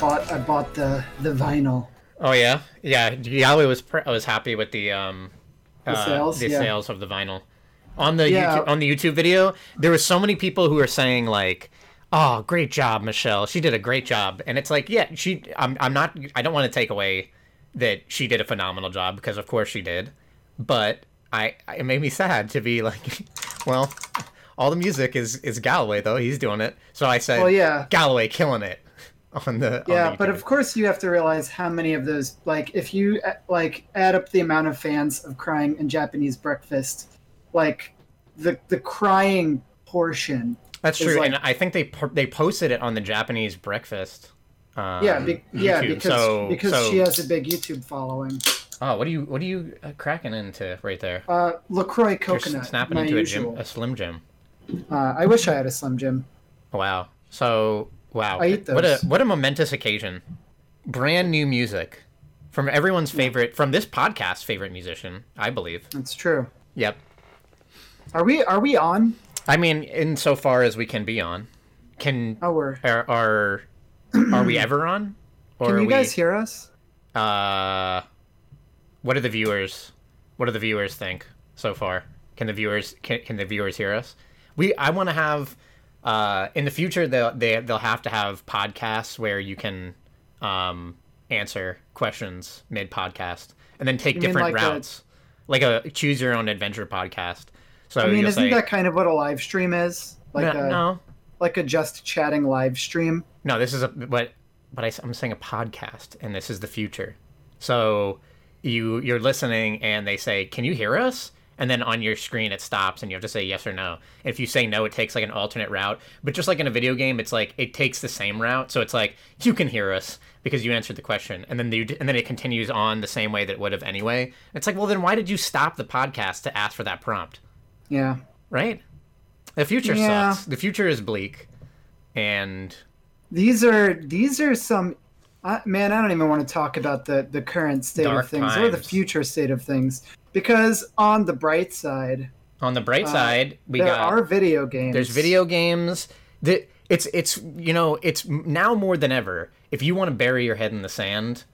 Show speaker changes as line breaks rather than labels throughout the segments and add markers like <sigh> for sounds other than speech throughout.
bought I bought the the vinyl.
Oh yeah, yeah. Yahweh was pr- I was happy with the um
The
uh,
sales?
the
Yeah.
sales of the vinyl on the
Yeah.
YouTube, on the YouTube video. There were so many people who were saying like, "Oh, great job, Michelle. She did a great job." And it's like, yeah, she. I'm I'm not. I don't want to take away that she did a phenomenal job because of course she did, but I it made me sad to be like, <laughs> well, all the music is is Galloway though. He's doing it. So I said,
Well, yeah.
Galloway killing it on the
Yeah,
the
but of course you have to realize how many of those like if you uh, like add up the amount of fans of crying in Japanese breakfast, like the the crying portion.
That's true,
like-
and I think they they posted it on the Japanese breakfast. Um,
yeah, be, yeah, because
so,
because
so-
she has a big YouTube following.
Oh, what are you what are you uh, cracking into right there?
Uh, Lacroix
You're
coconut,
snapping
my
into a
usual.
gym, a Slim Jim.
Uh, I wish I had a Slim Jim.
Wow. So wow, what a what a momentous occasion. Brand new music from everyone's favorite, from this podcast's favorite musician, I believe.
That's true.
Yep.
Are we are we on?
I mean, insofar as we can be on, can
Oh, we're.
are are, <clears throat> are we ever on? Or
Can you
we,
guys hear us?
uh what do the viewers what do the viewers think so far can the viewers can, can the viewers hear us we i want to have uh in the future they'll they, they'll have to have podcasts where you can um answer questions mid podcast and then take
You mean
different
like a-
routes like a choose your own adventure podcast so
I mean,
you'll
isn't
say
that kind of what a live stream is? Like
no,
a
no
like a just chatting live stream.
No, this is a but but I, am saying a podcast, and this is the future. So you you're listening, and they say, "Can you hear us?" And then on your screen it stops, and you have to say yes or no. If you say no, it takes like an alternate route. But just like in a video game, it's like it takes the same route. So it's like you can hear us because you answered the question, and then you and then it continues on the same way that it would have anyway. It's like, well, then why did you stop the podcast to ask for that prompt?
Yeah.
Right? The future
Yeah.
sucks. The future is bleak, and
These are these are some I man, I don't even want to talk about the the current state
Dark
of things or the future state of things because on the bright side,
on the bright
Uh,
side, we
there
got
are video games.
There's video games. That it's it's you know it's now more than ever. If you want to bury your head in the sand,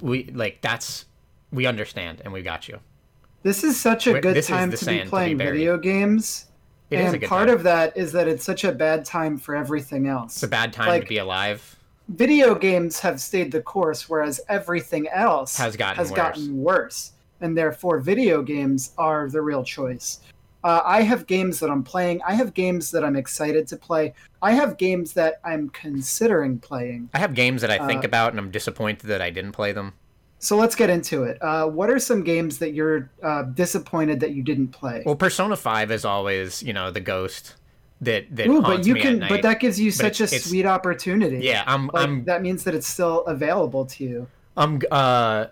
we like that's we understand and we got you.
This is such a
Wait,
good time to be
to
playing
be
video games.
It is
and
a good
part
time.
of that is that it's such a bad time for everything else.
It's a bad time
like-
to be alive.
video games have stayed the course, whereas everything else
Has gotten
has
worse.
gotten worse, and therefore video games are the real choice. Uh, I have games that I'm playing. I have games that I'm excited to play. I have games that I'm considering playing.
I have games that I think
Uh,
about and I'm disappointed that I didn't play them.
So let's get into it. Uh, what are some games that you're uh, disappointed that you didn't play?
Well, Persona Five is always you know the ghost that that
Ooh, but you
me
can. But that gives you such a
it's- it's-
sweet opportunity.
yeah, I'm
Like,
I'm
that means that it's still available to you.
I'm uh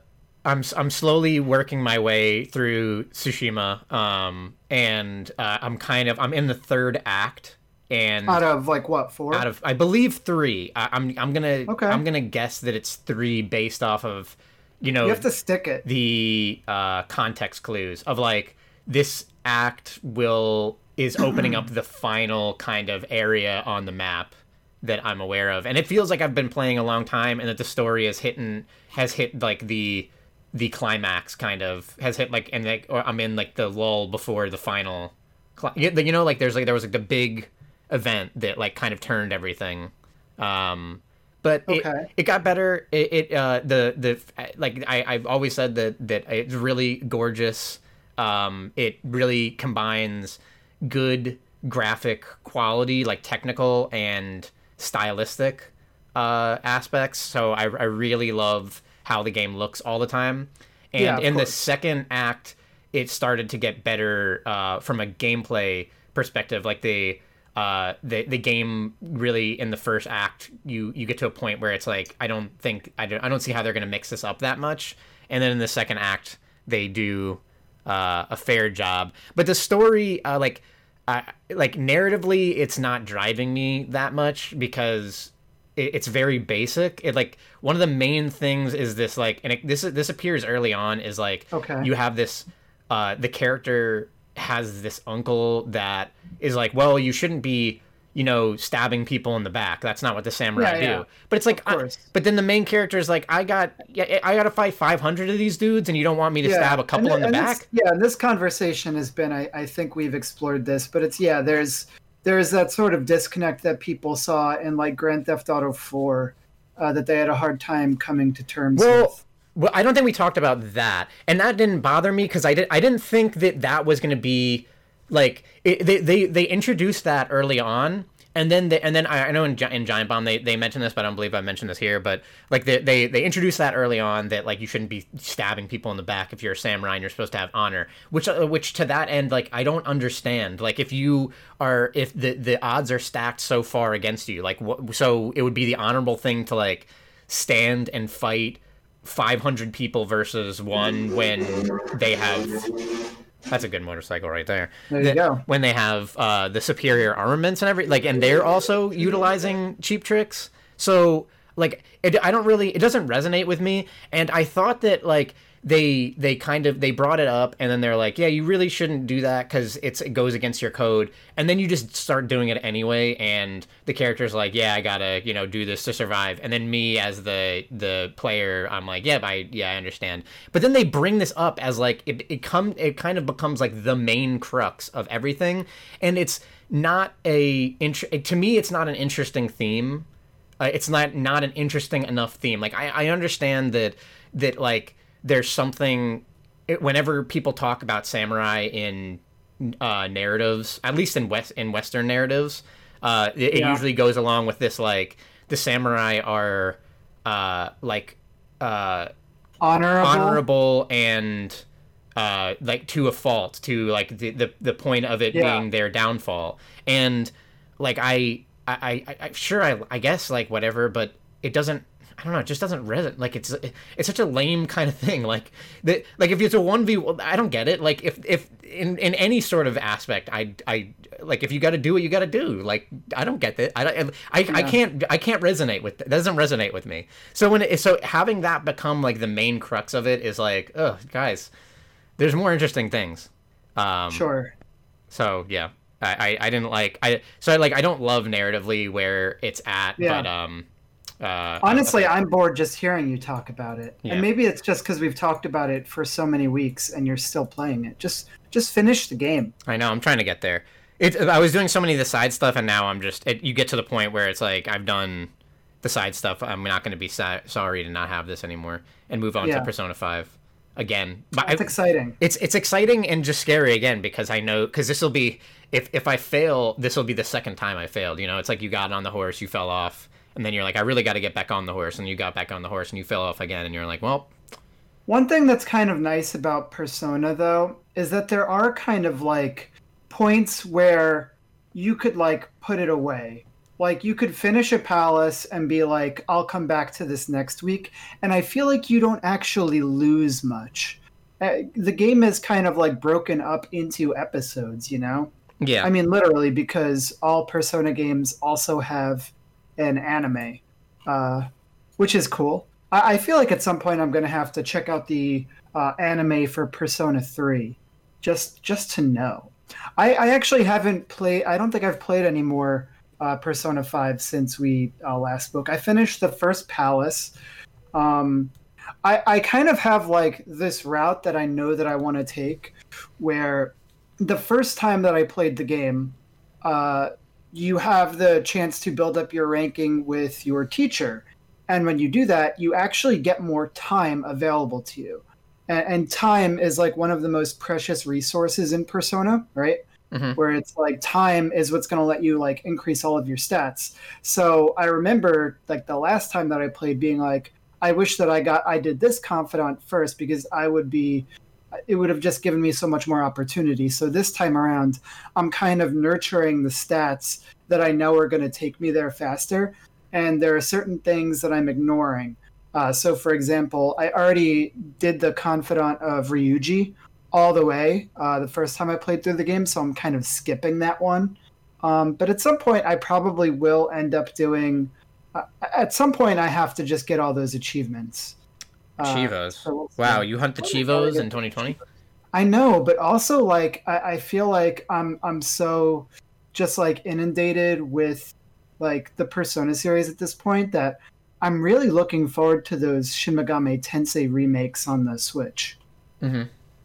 I'm I'm slowly working my way through Tsushima um and uh, I'm kind of I'm in the third act and
Out of like what four?
out of I believe 3 I, I'm I'm going to
Okay.
I'm to guess that it's 3 based off of you know
you have to stick it.
the uh context clues of like this act will is opening up the <clears throat> final kind of area on the map that I'm aware of, and it feels like I've been playing a long time, and that the story has hit has hit like the the climax kind of has hit like and like or I'm in like the lull before the final. Cli- you know, like there's like there was like the big event that like kind of turned everything. Um, but it,
Okay.
it got better. It, it uh the the like I I've always said that that it's really gorgeous. Um, it really combines good graphic quality, like technical and stylistic uh, aspects. So I, I really love how the game looks all the time. And
Yeah,
in the second act, it started to get better uh, from a gameplay perspective. Like the uh, the the game really in the first act, you you get to a point where it's like I don't think I don't I don't see how they're gonna mix this up that much. And then in the second act, they do uh, a fair job. But the story, uh, like, uh, like narratively, it's not driving me that much because it, it's very basic. It like one of the main things is this like, and it, this this appears early on is like,
Okay.
you have this, uh, the character has this uncle that is like, well, you shouldn't be you know, stabbing people in the back. That's not what the samurai
Yeah, yeah.
do. But it's like, I, but then the main character is like, I got, yeah, I got to fight 500 of these dudes, and you don't want me to stab a couple
and,
in the back.
This, yeah, and this conversation has been. I, I think we've explored this, but it's yeah. There's there's that sort of disconnect that people saw in like Grand Theft Auto Four, uh, that they had a hard time coming to terms
Well,
with.
well, I don't think we talked about that, and that didn't bother me because I did. I didn't think that that was going to be like it, they they they introduced that early on, and then they, and then I, I know in, in Giant Bomb they, they mentioned this, but I don't believe I mentioned this here. But like they, they they introduced that early on that like you shouldn't be stabbing people in the back if you're a samurai and you're supposed to have honor. Which uh, which to that end like I don't understand. Like if you are if the the odds are stacked so far against you, like what so it would be the honorable thing to like stand and fight 500 people versus one when they have that's a good motorcycle right there.
There you
The-
go.
When they have uh, the superior armaments and every like, and they're also utilizing cheap tricks. So like, it, I don't really, it doesn't resonate with me. And I thought that like they they kind of they brought it up and then they're like, yeah, you really shouldn't do that because it's it goes against your code. And then you just start doing it anyway. And the character's like, yeah, I gotta you know do this to survive. And then me as the the player, I'm like, yeah, I yeah I understand. But then they bring this up as like it it come it kind of becomes like the main crux of everything, and it's not a to me it's not an interesting theme uh, it's not not an interesting enough theme. Like I, I understand that that like there's something it, whenever people talk about samurai in uh, narratives, at least in west in Western narratives, uh, it, it usually goes along with this like the samurai are uh, like uh,
Honorable.
honorable and uh like to a fault to like the the, the point of it
Yeah.
being their downfall and like i i i, I sure I, I guess like whatever but it doesn't I don't know. It just doesn't resonate. Like it's it's such a lame kind of thing. Like that. Like if it's a one v, I don't get it. Like if if in in any sort of aspect, I I like if you got to do what you got to do. Like I don't get that. I don't- I I
Yeah.
can't I can't resonate with that. Doesn't resonate with me. So when it, so having that become like the main crux of it is like, oh guys, there's more interesting things. Um,
Sure.
So yeah, I, I I didn't like I so I like I don't love narratively where it's at,
Yeah.
but um. Uh,
Honestly, I'm bored just hearing you talk about it.
Yeah.
And maybe it's just because we've talked about it for so many weeks and you're still playing it. Just just finish the game.
I know. I'm trying to get there. It. I was doing so many of the side stuff, and now I'm just. It, you get to the point where it's like I've done the side stuff. I'm not going to be sa- sorry to not have this anymore and move on
Yeah.
to Persona Five again. But
That's
I,
exciting.
it's it's exciting and just scary again because I know because this will be if if I fail, this will be the second time I failed. You know, it's like you got on the horse, you fell off, and then you're like, I really got to get back on the horse, and you got back on the horse, and you fell off again, and you're like, well,
One thing that's kind of nice about Persona, though, is that there are kind of like points where you could like put it away. Like you could finish a palace and be like, I'll come back to this next week. And I feel like you don't actually lose much. Uh, the game is kind of like broken up into episodes, you know?
yeah,
I mean, literally, because all Persona games also have an anime, uh, which is cool. I, I feel like at some point I'm going to have to check out the uh, anime for Persona 3, just just to know. I, I actually haven't played. I don't think I've played any more uh, Persona 5 since we uh, last spoke. I finished the first palace. Um, I, I kind of have like this route that I know that I want to take, where the first time that I played the game, uh, you have the chance to build up your ranking with your teacher. And when you do that, you actually get more time available to you. And, and time is like one of the most precious resources in Persona, right?
Mhm.
Where it's like time is what's going to let you like increase all of your stats. So I remember like the last time that I played being like, I wish that I got, I did this confidant first because I would be it would have just given me so much more opportunity. So this time around, I'm kind of nurturing the stats that I know are going to take me there faster. And there are certain things that I'm ignoring. Uh, so, for example, I already did the confidant of Ryuji all the way uh, the first time I played through the game. So I'm kind of skipping that one. Um, but at some point, I probably will end up doing. Uh, at some point, I have to just get all those achievements. Uh,
Cheevos.
so
wow, you hunt the
Cheevos
in 2020.
I know, but also like I, I feel like I'm I'm so just like inundated with like the Persona series at this point that I'm really looking forward to those Shin Megami Tensei remakes on the Switch.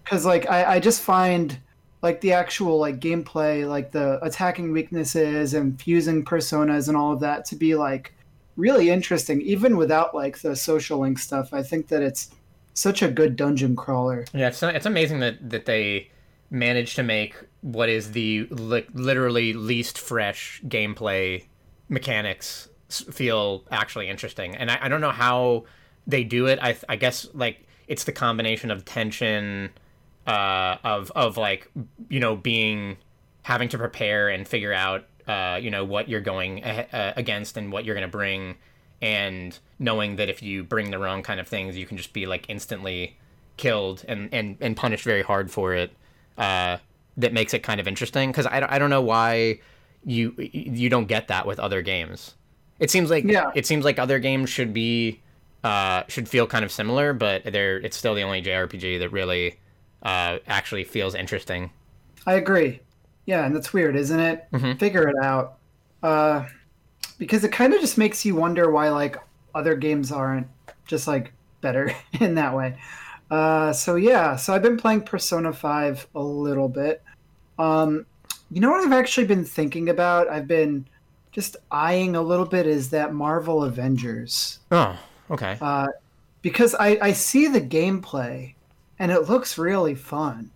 Because like I, I just find like the actual like gameplay, like the attacking weaknesses and fusing personas and all of that to be like really interesting, even without like the social link stuff. I think that it's such a good dungeon crawler.
Yeah, it's it's amazing that that they managed to make what is the li- literally least fresh gameplay mechanics feel actually interesting. And I, I don't know how they do it. I I guess like it's the combination of tension, uh, of of like you know being having to prepare and figure out uh, you know what you're going a- uh, against and what you're going to bring and knowing that if you bring the wrong kind of things you can just be like instantly killed and and, and punished very hard for it uh, that makes it kind of interesting because I, don't- I don't know why you you don't get that with other games it seems like
Yeah.
it seems like other games should be uh, should feel kind of similar but they're it's still the only JRPG that really uh, actually feels interesting
I agree. Yeah, and that's weird, isn't it?
Mhm.
Figure it out. Uh, because it kind of just makes you wonder why like other games aren't just like better <laughs> in that way. Uh, so yeah, so I've been playing Persona 5 a little bit. Um, you know what I've actually been thinking about? I've been just eyeing a little bit is that Marvel Avengers.
oh okay
Uh, because I, I see the gameplay and it looks really fun.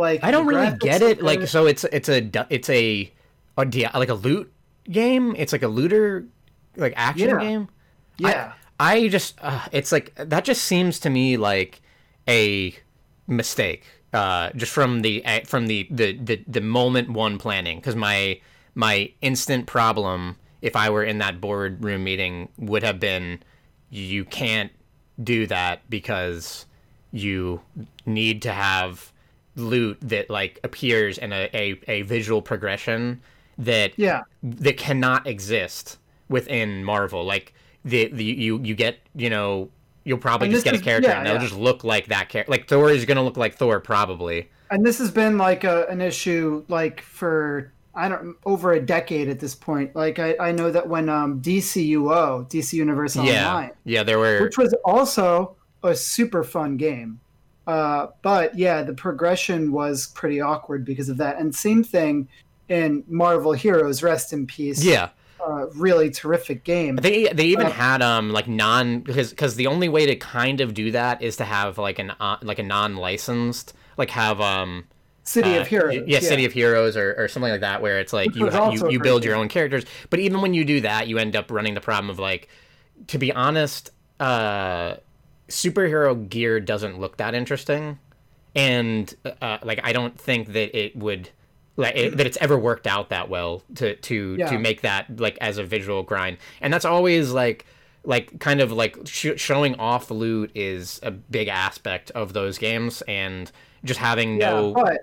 Like
I don't really get it. Like, so it's it's a it's a, a like a loot game. It's like a looter, like action
Yeah.
game.
yeah.
I just uh, it's like that just seems to me like a mistake. Uh, just from the from the the the, the moment one planning because my my instant problem if I were in that boardroom meeting would have been you can't do that because you need to have loot that like appears in a, a, a visual progression that
Yeah.
that cannot exist within Marvel. Like the, the you you get you know you'll probably
And
just get a character
yeah,
and they'll
yeah.
just look like that character. Like Thor is gonna look like Thor probably.
and this has been like a, an issue like for I don't over a decade at this point. Like I, I know that when um, DCUO, DC Universe Online,
Yeah, yeah. There were
which was also a super fun game. Uh, but yeah, the progression was pretty awkward because of that. And same thing in Marvel Heroes, Rest in Peace.
yeah.
uh, really terrific game.
They they even
Uh,
had um like non because because the only way to kind of do that is to have like an uh, like a non licensed like have um
City
uh,
of Heroes.
yeah, City of Heroes or, or something like that where it's like you you, you build your own characters but even when you do that you end up running the problem of like to be honest uh superhero gear doesn't look that interesting and uh, like I don't think that it would like it, that it's ever worked out that well to to
Yeah.
to make that like as a visual grind and that's always like like kind of like sh- showing off loot is a big aspect of those games and just having
Yeah,
no
but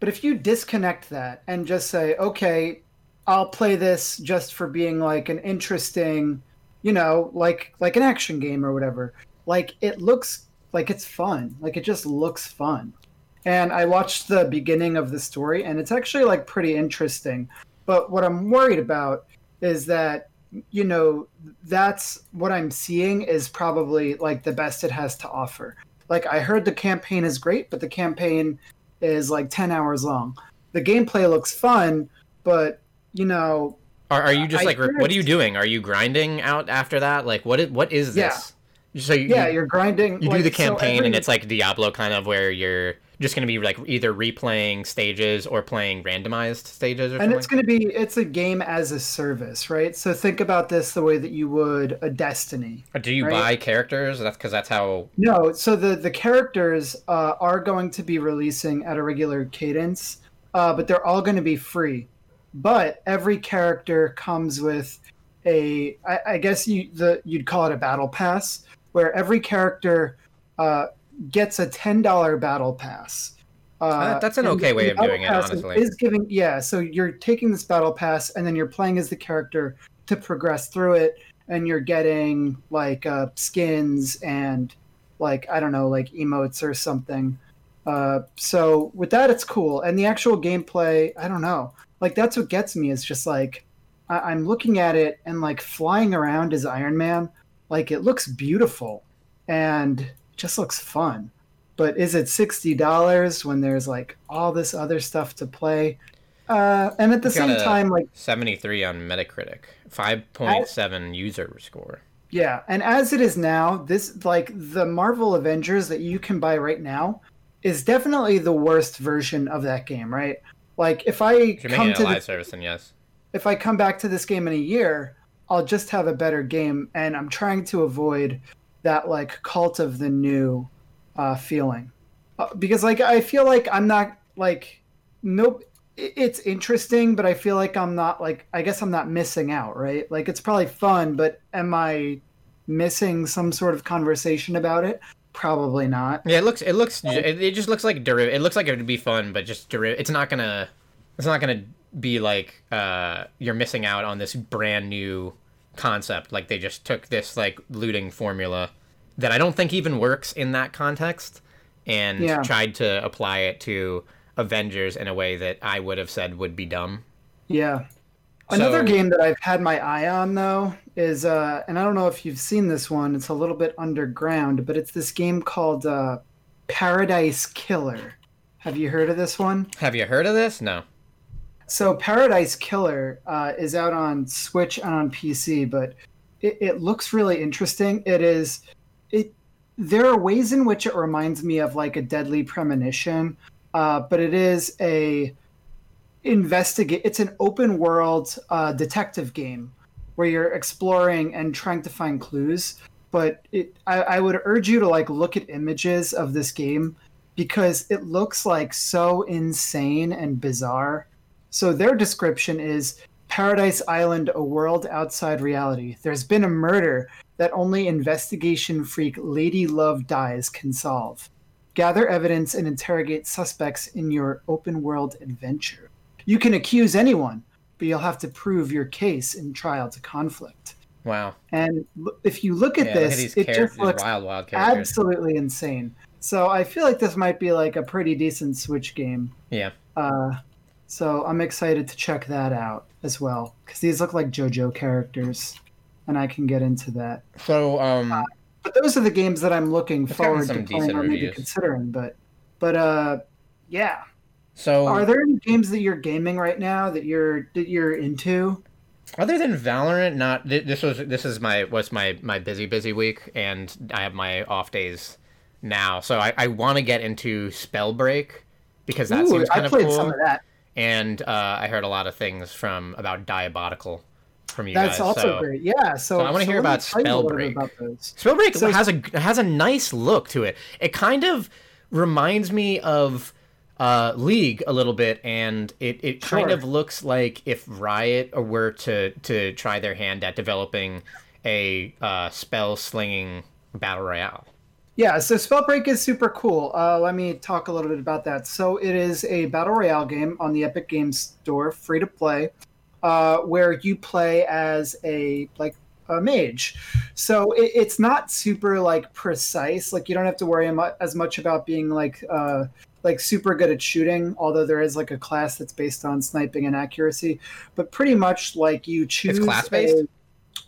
but if you disconnect that and just say, okay, I'll play this just for being like an interesting, you know, like like an action game or whatever. Like it looks like it's fun. Like it just looks fun. And I watched the beginning of the story and it's actually like pretty interesting. But what I'm worried about is that you know that's what I'm seeing is probably like the best it has to offer. Like I heard the campaign is great, but the campaign is like 10 hours long. The gameplay looks fun, but you know,
Are, are you just
I
like
hear
what are you doing? Are you grinding out after that? Like what is what is this? So you,
yeah,
you,
you're grinding.
you do
like,
the
so
campaign
every-
and it's like Diablo kind of where you're just going to be like either replaying stages or playing randomized stages or
and
something.
it's going to be it's a game as a service, right? So think about this the way that you would a Destiny.
Or do you
right?
buy characters? That's because that's how.
No, so the the characters uh, are going to be releasing at a regular cadence, uh, but they're all going to be free. But every character comes with a, I, I guess you the you'd call it a battle pass, where every character uh, gets a ten dollar battle pass. Uh,
that's an okay
the
way of doing it, honestly.
Is giving yeah. So you're taking this battle pass, and then you're playing as the character to progress through it, and you're getting like uh, skins and like I don't know, like emotes or something. Uh, so with that, it's cool, and the actual gameplay, I don't know. Like that's what gets me is just like I- I'm looking at it and like flying around as Iron Man, like it looks beautiful and just looks fun. But is it sixty dollars when there's like all this other stuff to play? Uh, and at the same time, like
73 on Metacritic, 5.7 user score.
Yeah, and as it is now, this like the Marvel Avengers that you can buy right now is definitely the worst version of that game, right? Like if I
you're
come to the,
service, then yes.
if I come back to this game in a year, I'll just have a better game, and I'm trying to avoid that like cult of the new uh, feeling, uh, because like I feel like I'm not like nope. It's interesting, but I feel like I'm not like I guess I'm not missing out, right? Like it's probably fun, but am I missing some sort of conversation about it? Probably not.
Yeah, it looks. It looks. It, it just looks like deriv. It looks like it would be fun, but just deriv. It's not gonna. It's not gonna be like uh, you're missing out on this brand new concept. Like they just took this like looting formula that I don't think even works in that context, and
Yeah.
tried to apply it to Avengers in a way that I would have said would be dumb.
Yeah. Another game that I've had my eye on though is uh and I don't know if you've seen this one, it's a little bit underground, but it's this game called uh Paradise Killer. Have you heard of this one?
Have you heard of this? No.
So Paradise Killer uh, is out on Switch and on PC, but it, it looks really interesting. It is it. There are ways in which it reminds me of like a Deadly Premonition, uh, but it is a investigate. It's an open world uh, detective game where you're exploring and trying to find clues. But it, I, I would urge you to like look at images of this game because it looks like so insane and bizarre. So their description is Paradise Island, a world outside reality. There's been a murder that only investigation freak Lady Love Dies can solve. Gather evidence and interrogate suspects in your open world adventure. You can accuse anyone, but you'll have to prove your case in trial to conflict.
Wow.
And if you look at
Yeah,
this,
look at
it just looks
wild, wild
absolutely insane. So I feel like this might be like a pretty decent Switch game.
Yeah.
Uh, so I'm excited to check that out as well because these look like JoJo characters, and I can get into that.
So um.
But those are the games that I'm looking forward to playing or maybe considering. But but uh, yeah.
So
Are there any games that you're gaming right now that you're that you're into?
Other than Valorant, not th- this was this is my was my my busy busy week, and I have my off days now. So I, I want to get into Spellbreak because that
Ooh,
seems kind
I
of
played
cool.
some of that.
And uh, I heard a lot of things from about Diabotical from you guys.
That's
guys.
also
so.
great. Yeah. So,
So I wanna hear about
tell you a
Spellbreak.
about.
Spellbreak
So-
has a has a nice look to it. It kind of reminds me of uh, League a little bit, and it, it kind of looks like if Riot were to to try their hand at developing a uh, spell slinging battle royale.
Yeah, so Spellbreak is super cool. Uh, let me talk a little bit about that. So it is a battle royale game on the Epic Games Store, free to play, uh, where you play as a like a mage. So it, it's not super like precise. Like you don't have to worry as much about being like uh, like super good at shooting. Although there is like a class that's based on sniping and accuracy, but pretty much like you choose.
It's
class-based?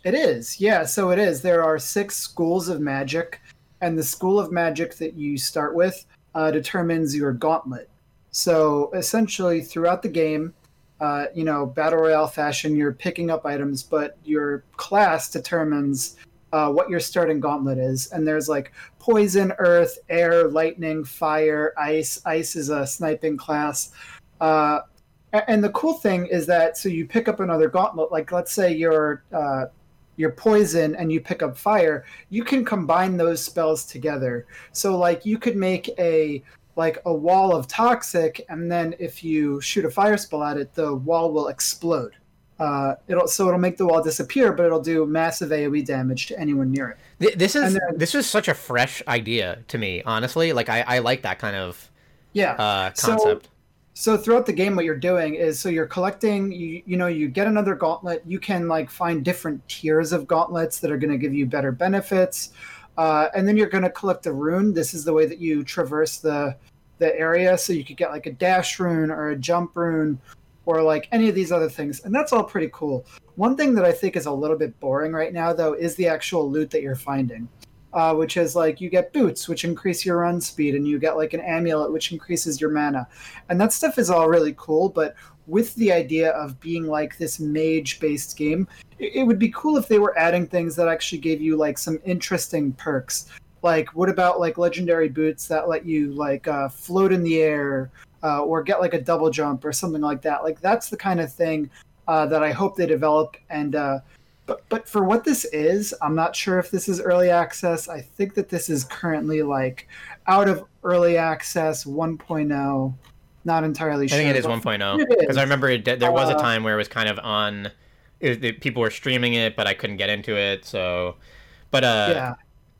It is, yeah. So it is. There are six schools of magic and the school of magic that you start with uh, determines your gauntlet. So essentially, throughout the game, uh, you know, battle royale fashion, you're picking up items, but your class determines uh, what your starting gauntlet is. And there's like poison, earth, air, lightning, fire, ice. Ice is a sniping class. Uh, and the cool thing is that so you pick up another gauntlet. Like let's say you're you're poison and you pick up fire you can combine those spells together. So like you could make a like a wall of toxic, and then if you shoot a fire spell at it, the wall will explode. Uh, it'll so it'll make the wall disappear, but it'll do massive AOE damage to anyone near it.
This is
then-
this is such a fresh idea to me, honestly. Like I, I like that kind of
Yeah.
uh, concept.
so throughout the game what you're doing is so you're collecting you, you know you get another gauntlet. You can like find different tiers of gauntlets that are going to give you better benefits. Uh, and then you're going to collect a rune. This is the way that you traverse the the area, so you could get like a dash rune or a jump rune or like any of these other things, and that's all pretty cool. One thing that I think is a little bit boring right now, though, is the actual loot that you're finding. Uh, which is like you get boots, which increase your run speed, and you get like an amulet, which increases your mana. And that stuff is all really cool, but with the idea of being like this mage based game, it, would be cool if they were adding things that actually gave you like some interesting perks. Like, what about like legendary boots that let you like uh, float in the air uh, or get like a double jump or something like that? Like, that's the kind of thing uh, that I hope they develop. And uh, but but for what this is, I'm not sure if this is early access. I think that this is currently like out of early access 1.0. Not entirely sure.
I think it is 1.0 because I remember it, there was a
Uh,
time where it was kind of on. It, it- people were streaming it, but I couldn't get into it. So, but uh,
yeah.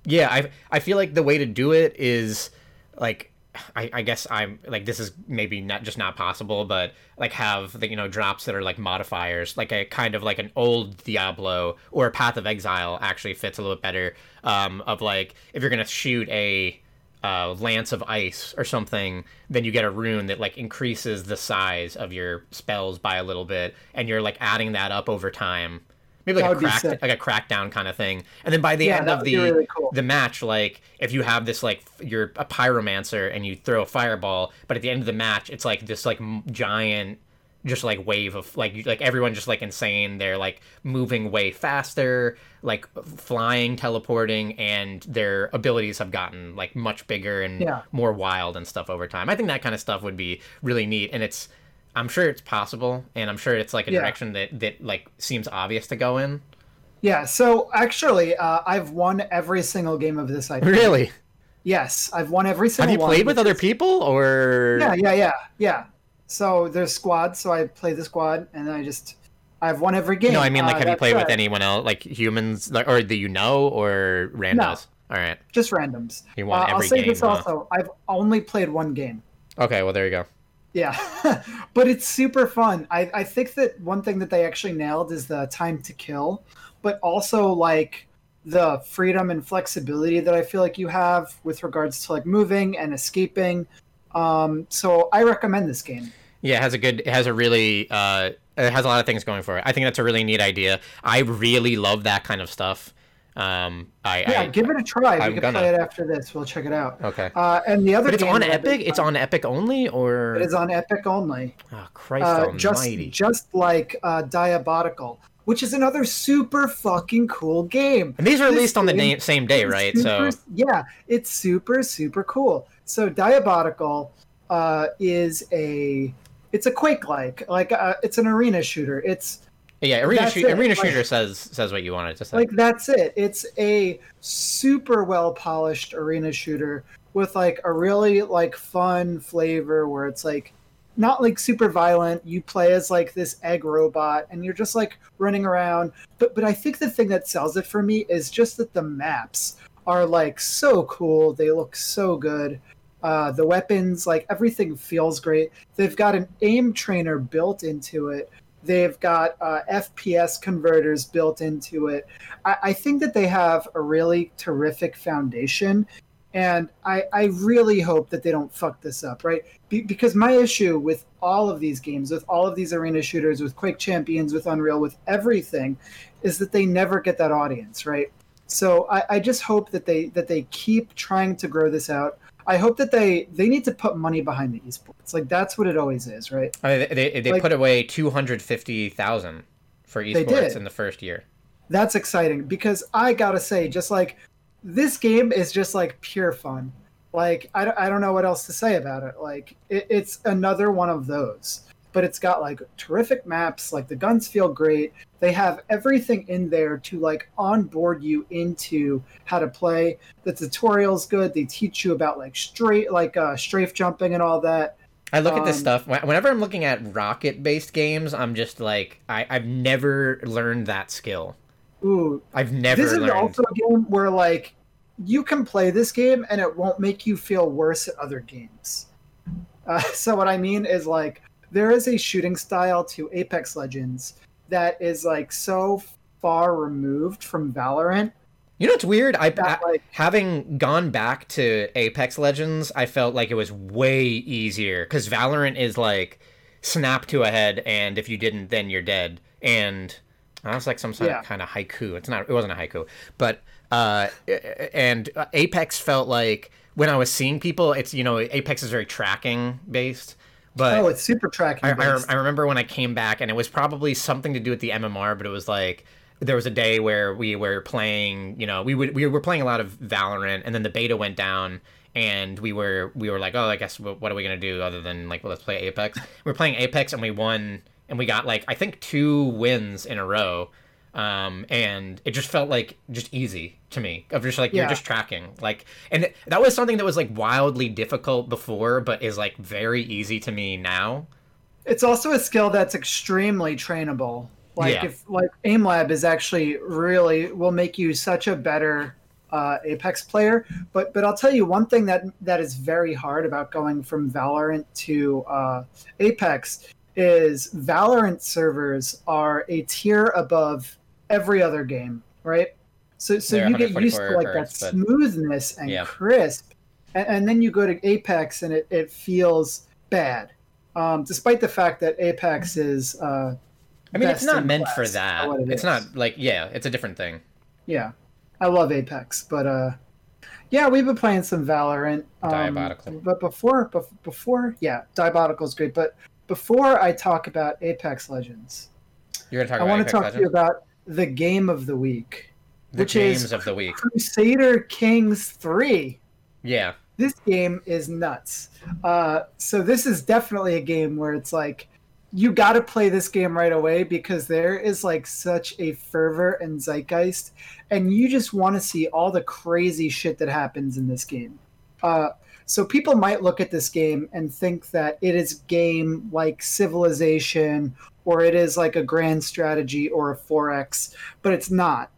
yeah, I I feel like the way to do it is like I, I guess I'm like this is maybe not just not possible, but like have the you know drops that are like modifiers, like a kind of like an old Diablo or a Path of Exile actually fits a little bit better. Um, of like if you're gonna shoot a uh, lance of ice or something, then you get a rune that like increases the size of your spells by a little bit, and you're like adding that up over time. Maybe like a crack, like a crackdown kind of thing, and then by the
Yeah,
end of the
really cool.
the match, like if you have this like you're a pyromancer and you throw a fireball, but at the end of the match, it's like this like giant, just like wave of like like everyone just like insane. They're like moving way faster, like flying, teleporting, and their abilities have gotten like much bigger and
Yeah.
more wild and stuff over time. I think that kind of stuff would be really neat, and it's. I'm sure it's possible, and I'm sure it's like a
Yeah.
direction that that like seems obvious to go in.
Yeah, so actually, uh, I've won every single game of this IP.
Really?
Yes, I've won every single.
Have
single
you
one.
played with other
is-
people or?
Yeah, yeah, yeah, yeah. So there's squads, so I play the squad, and then I just I've won every game.
No, I mean like
Uh,
have you
that
played with anyone else, like humans, like, or that you know, or randos? All right.
Just randoms.
You won
Uh, I'll say
game,
this
huh?
also: I've only played one game.
Okay. Well, there you go.
Yeah, <laughs> but it's super fun. I, I think that one thing that they actually nailed is the time to kill, but also like the freedom and flexibility that I feel like you have with regards to like moving and escaping. Um, so I recommend this game.
Yeah, it has a good. It has a really. Uh, it has a lot of things going for it. I think that's a really neat idea. I really love that kind of stuff. Um, I.
Yeah,
I
give it a try.
I'm
We can
gonna.
play it after this. We'll check it out.
okay.
Uh, and the other,
But it's on
that I've been
Epic. It's on Epic only, or
It is on Epic only.
oh Christ
Uh, just
Almighty!
just like uh, Diabotical, which is another super fucking cool game.
and these are released on the same day, right? So
yeah, it's super super cool. So Diabotical uh, is a it's a Quake like like uh, it's an arena shooter. It's
yeah, arena, shoot, arena
like-
shooter says says what you wanted to say.
like that's it. It's a super well polished arena shooter with like a really like fun flavor where it's like not like super violent. You play as like this egg robot and you're just like running around. But but I think the thing that sells it for me is just that the maps are like so cool. They look so good. Uh, the weapons, like everything feels great. They've got an aim trainer built into it. They've got uh, FPS converters built into it. I, I think that they have a really terrific foundation, and I, I really hope that they don't fuck this up, right? Be, because my issue with all of these games, with all of these arena shooters, with Quake Champions, with Unreal, with everything, is that they never get that audience, right? So I, I just hope that they that they keep trying to grow this out. I hope that they they need to put money behind the esports. Like that's what it always is, right?
I mean, they they
like-
put away two hundred fifty thousand for esports in the first year.
That's exciting because I gotta say, just like this game is just like pure fun. Like I, don't- I don't know what else to say about it. Like it, it's another one of those, but it's got like terrific maps. Like the guns feel great. They have everything in there to like onboard you into how to play. The tutorial's good. They teach you about like straight like uh, strafe jumping and all that.
I look at this
Um,
stuff whenever I'm looking at rocket-based games. I'm just like, I, I've never learned that skill.
Ooh,
I've never
this is
learned.
also a game where like you can play this game and it won't make you feel worse at other games. Uh, <laughs> so what I mean is like there is a shooting style to Apex Legends that is like so far removed from Valorant.
You know what's weird? I,
That,
I-
like-
having gone back to Apex Legends, I felt like it was way easier because Valorant is like snap to a head, and if you didn't, then you're dead. And I was like some sort
Yeah.
of kind of haiku. It's not. It wasn't a haiku, but uh, and Apex felt like when I was seeing people, it's you know Apex is very tracking based, but
oh, it's super tracking.
I, I. I remember when I came back, and it was probably something to do with the MMR, but it was like there was a day where we were playing. You know, we would we were playing a lot of Valorant, and then the beta went down, and we were we were like, oh, I guess what are we gonna do other than like, well, let's play Apex. we are playing Apex, and we won, and we got like I think two wins in a row. Um, and it just felt like just easy to me of just like you're just tracking like and that was something that was like wildly difficult before but is like very easy to me now
it's also a skill that's extremely trainable. Like
Yeah.
if like AimLab is actually really will make you such a better uh, Apex player. But but I'll tell you one thing that that is very hard about going from Valorant to uh, Apex is Valorant servers are a tier above every other game, right? So so
They're
you get used to
144
like that
hertz, but-
smoothness and
Yeah.
crisp, and, and then you go to Apex and it, it feels bad um, despite the fact that Apex is. Uh,
i mean it's not meant for that
it
it's
is.
not like yeah it's a different thing
Yeah, I love Apex, but uh, yeah, we've been playing some Valorant. Um,
Diabotical.
But before, bef- before, yeah, Diabotical is great. But before I talk about Apex Legends,
you're gonna talk
I want to talk to you about the game of the week,
the
which
games
is
of the week
Crusader Kings Three.
yeah
this game is nuts. Uh, so this is definitely a game where it's like you got to play this game right away because there is like such a fervor and zeitgeist, and you just want to see all the crazy shit that happens in this game. Uh, so people might look at this game and think that it is game like Civilization or it is like a grand strategy or a 4X, but it's not.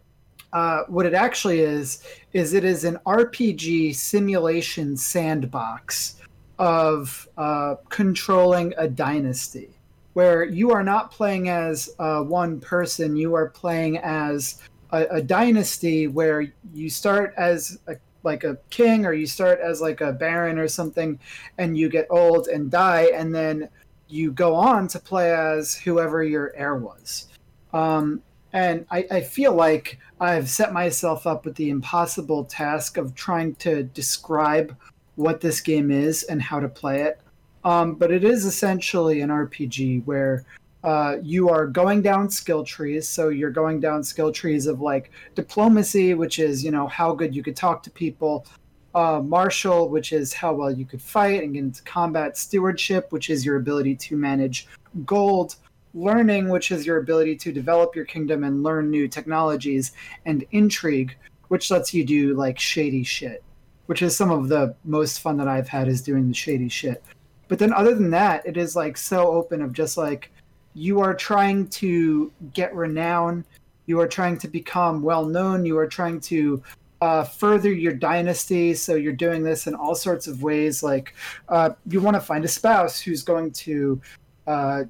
Uh, what it actually is is it is an RPG simulation sandbox of uh, controlling a dynasty, where you are not playing as uh, one person, you are playing as a, a dynasty where you start as a, like a king or you start as like a baron or something, and you get old and die, and then you go on to play as whoever your heir was. Um, and I, I feel like I've set myself up with the impossible task of trying to describe what this game is and how to play it. Um, but it is essentially an RPG where uh, you are going down skill trees. So you're going down skill trees of like diplomacy, which is, you know, how good you could talk to people. Uh, martial, which is how well you could fight and get into combat. Stewardship, which is your ability to manage gold learning, which is your ability to develop your kingdom and learn new technologies, and intrigue, which lets you do like shady shit, which is some of the most fun that I've had is doing the shady shit. But then other than that, it is like so open of just like you are trying to get renown, you are trying to become well known, you are trying to uh, further your dynasty. So you're doing this in all sorts of ways. Like uh, you want to find a spouse who's going to uh,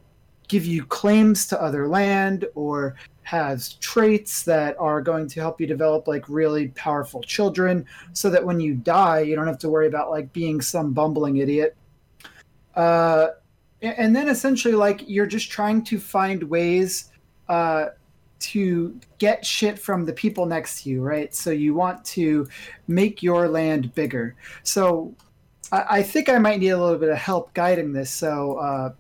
give you claims to other land or has traits that are going to help you develop like really powerful children so that when you die you don't have to worry about like being some bumbling idiot. Uh, and then essentially like you're just trying to find ways uh, to get shit from the people next to you right? So you want to make your land bigger. So i, I think i might need a little bit of help guiding this. So uh,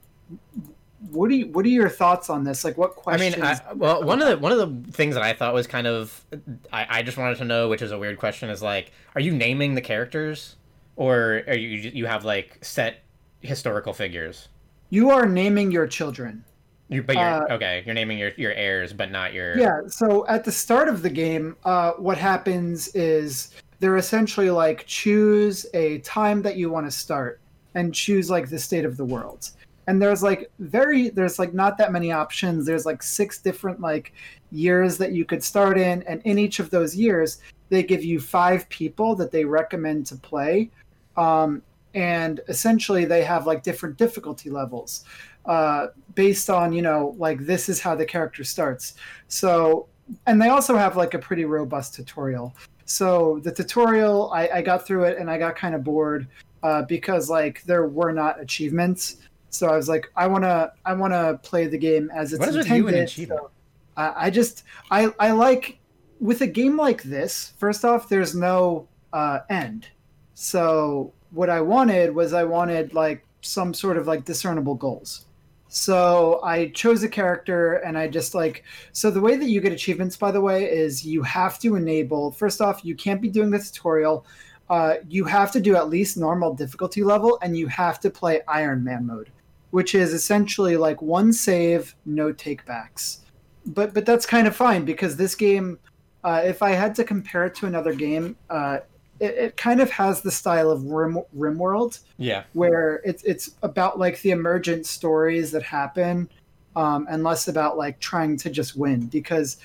what do you what are your thoughts on this like what questions I
mean, I, well, one of the one of the things that I thought was kind of, I, I just wanted to know, which is a weird question, is like, are you naming the characters, or are you you have like set historical figures?
you are naming your children
You, but you're
Uh,
okay. You're naming your your heirs, but not your.
Yeah, so at the start of the game, uh, what happens is they're essentially like choose a time that you want to start and choose like the state of the world. And there's like very there's like not that many options. There's like six different like years that you could start in, and in each of those years, they give you five people that they recommend to play. Um, and essentially they have like different difficulty levels uh, based on you know like this is how the character starts so and they also have like a pretty robust tutorial. So the tutorial, I, I got through it and I got kind of bored uh, because like there were not achievements. So I was like, I wanna I wanna play the game as it's
What is with
intended.
you and achievement?
so, uh, I just I I like with a game like this. First off, there's no uh, end. So what I wanted was I wanted like some sort of like discernible goals. So I chose a character and I just like so the way that you get achievements by the way is you have to enable first off you can't be doing the tutorial uh, you have to do at least normal difficulty level and you have to play Iron Man mode which is essentially like one save no takebacks but but that's kind of fine because this game uh, if I had to compare it to another game uh, it, it kind of has the style of Rim, Rimworld
Yeah.
where it's it's about like the emergent stories that happen um, and less about like trying to just win because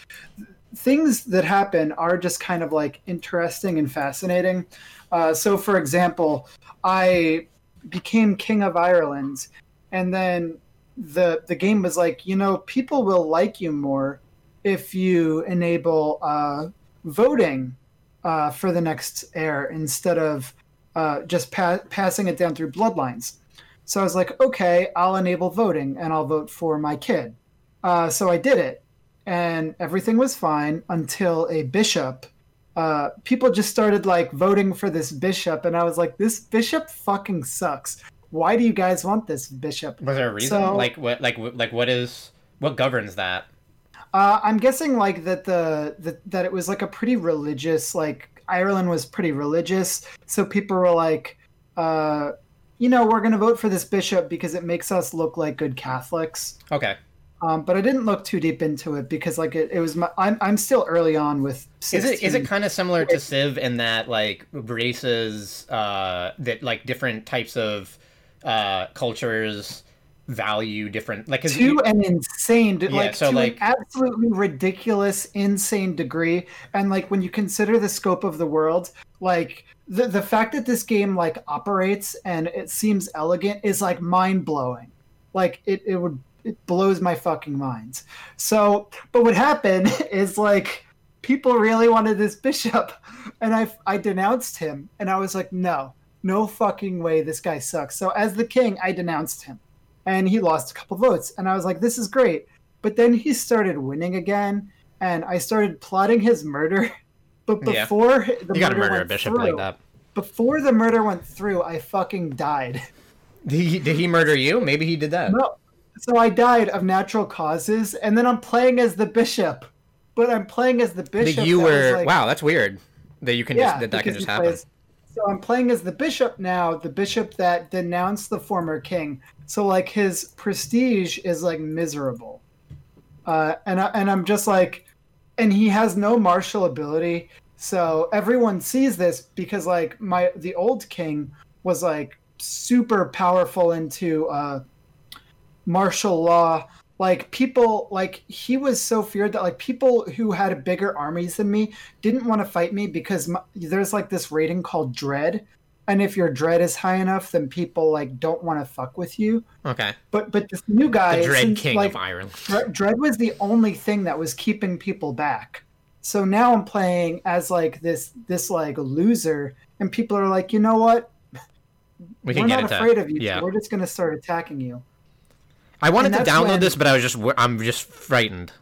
things that happen are just kind of like interesting and fascinating uh, so for example i became king of ireland and then the the game was like you know people will like you more if you enable uh, voting uh, for the next heir instead of uh, just pa- passing it down through bloodlines. So I was like, okay, I'll enable voting and I'll vote for my kid. Uh, so I did it, and everything was fine until a bishop. Uh, people just started like voting for this bishop, and I was like, this bishop fucking sucks. Why do you guys want this bishop?
Was there a reason?
So-
like what? Like like what is what governs that?
Uh, I'm guessing like that the, the that it was like a pretty religious like Ireland was pretty religious, so people were like, uh, you know, we're gonna vote for this bishop because it makes us look like good Catholics.
Okay.
Um, but I didn't look too deep into it because like it, it was my I'm I'm still early on with. 16.
Is it is it kind of similar to Civ in that like races uh that like different types of uh cultures value different like
to
you-
an insane
Yeah,
like
so,
to
like-
an absolutely ridiculous insane degree. And like when you consider the scope of the world like the the fact that this game like operates and it seems elegant is like mind-blowing. Like it, it would it blows my fucking mind. So but what happened <laughs> is like people really wanted this <laughs> bishop and i i denounced him and i was like no no fucking way this guy sucks so as the king i denounced him and he lost a couple votes and i was like this is great but then he started winning again and i started plotting his murder <laughs> but
Yeah.
before the
you gotta
murder
murder a
went
bishop
through,
like that.
before the murder went through i fucking died <laughs>
Did he, did he murder you? Maybe he did that.
no so i died of natural causes and then i'm playing as the bishop but i'm playing as the bishop
that you were
like-
wow, that's weird. That you can
yeah,
just that that can just happen.
plays- so I'm playing as the bishop now, the bishop that denounced the former king. So like his prestige is like miserable, uh, and I, and I'm just like, and he has no martial ability. So everyone sees this because like my the old king was like super powerful into uh, martial law like people like he was so feared that like people who had bigger armies than me didn't want to fight me because my, there's like this rating called dread and if your dread is high enough then people like don't want to fuck with you
Okay.
but but this new guy
The Dread
since,
King
like,
of Ireland.
Dread was the only thing that was keeping people back. So now I'm playing as like this this like loser, and people are like, you know what?
We can
We're
get
not afraid of you.
Yeah.
We're just gonna start attacking you.
I wanted to download
when-
this, but I was just I'm just frightened.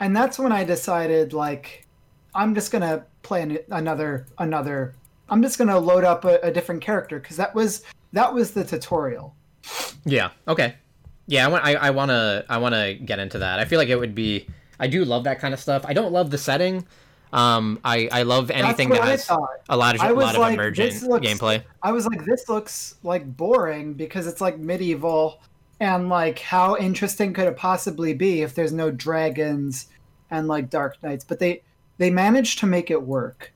And that's when I decided like, I'm just gonna play an, another another. I'm just gonna load up a, a different character because that was that was the tutorial.
Yeah. Okay. Yeah, I want. I, I want to. I want to get into that. I feel like it would be. I do love that kind of stuff. I don't love the setting. Um, I I love anything that has a lot of a lot of
like,
emergent
looks-
gameplay.
I was like, this looks like boring because it's like medieval, and like how interesting could it possibly be if there's no dragons and like dark knights? But they they managed to make it work,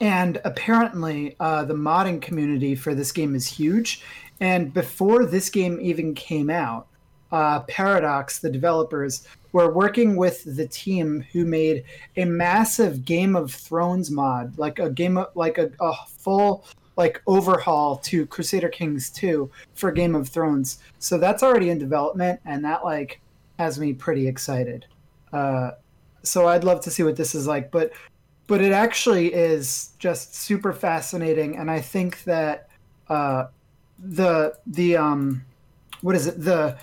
and apparently uh, the modding community for this game is huge. And before this game even came out, uh, Paradox, the developers, were working with the team who made a massive Game of Thrones mod, like a game, of, like a, a full like overhaul to Crusader Kings 2 for Game of Thrones. So that's already in development, and that like has me pretty excited. Uh, so I'd love to see what this is like. But but it actually is just super fascinating, and I think that uh, the the um what is it the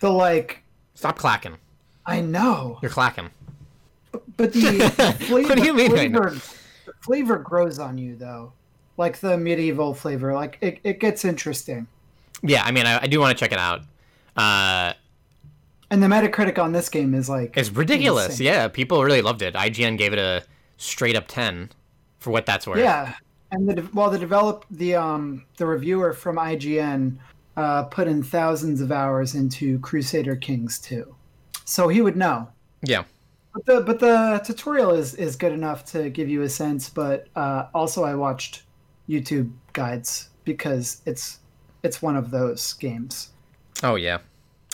the like
Stop clacking.
I know,
You're clacking.
but the <laughs> flavor,
What do you mean
flavor, the flavor grows on you though, like the medieval flavor. Like it, it gets interesting.
Yeah, I mean, I, I do want to check it out. Uh,
And the Metacritic on this game is like
it's ridiculous.
insane.
Yeah, people really loved it. IGN gave it a straight up ten for what that's worth.
Yeah, and the well, the develop the um the reviewer from IGN uh, put in thousands of hours into Crusader Kings 2, so he would know.
Yeah.
But the but the tutorial is is good enough to give you a sense. But uh, also, I watched YouTube guides because it's it's one of those games.
Oh yeah,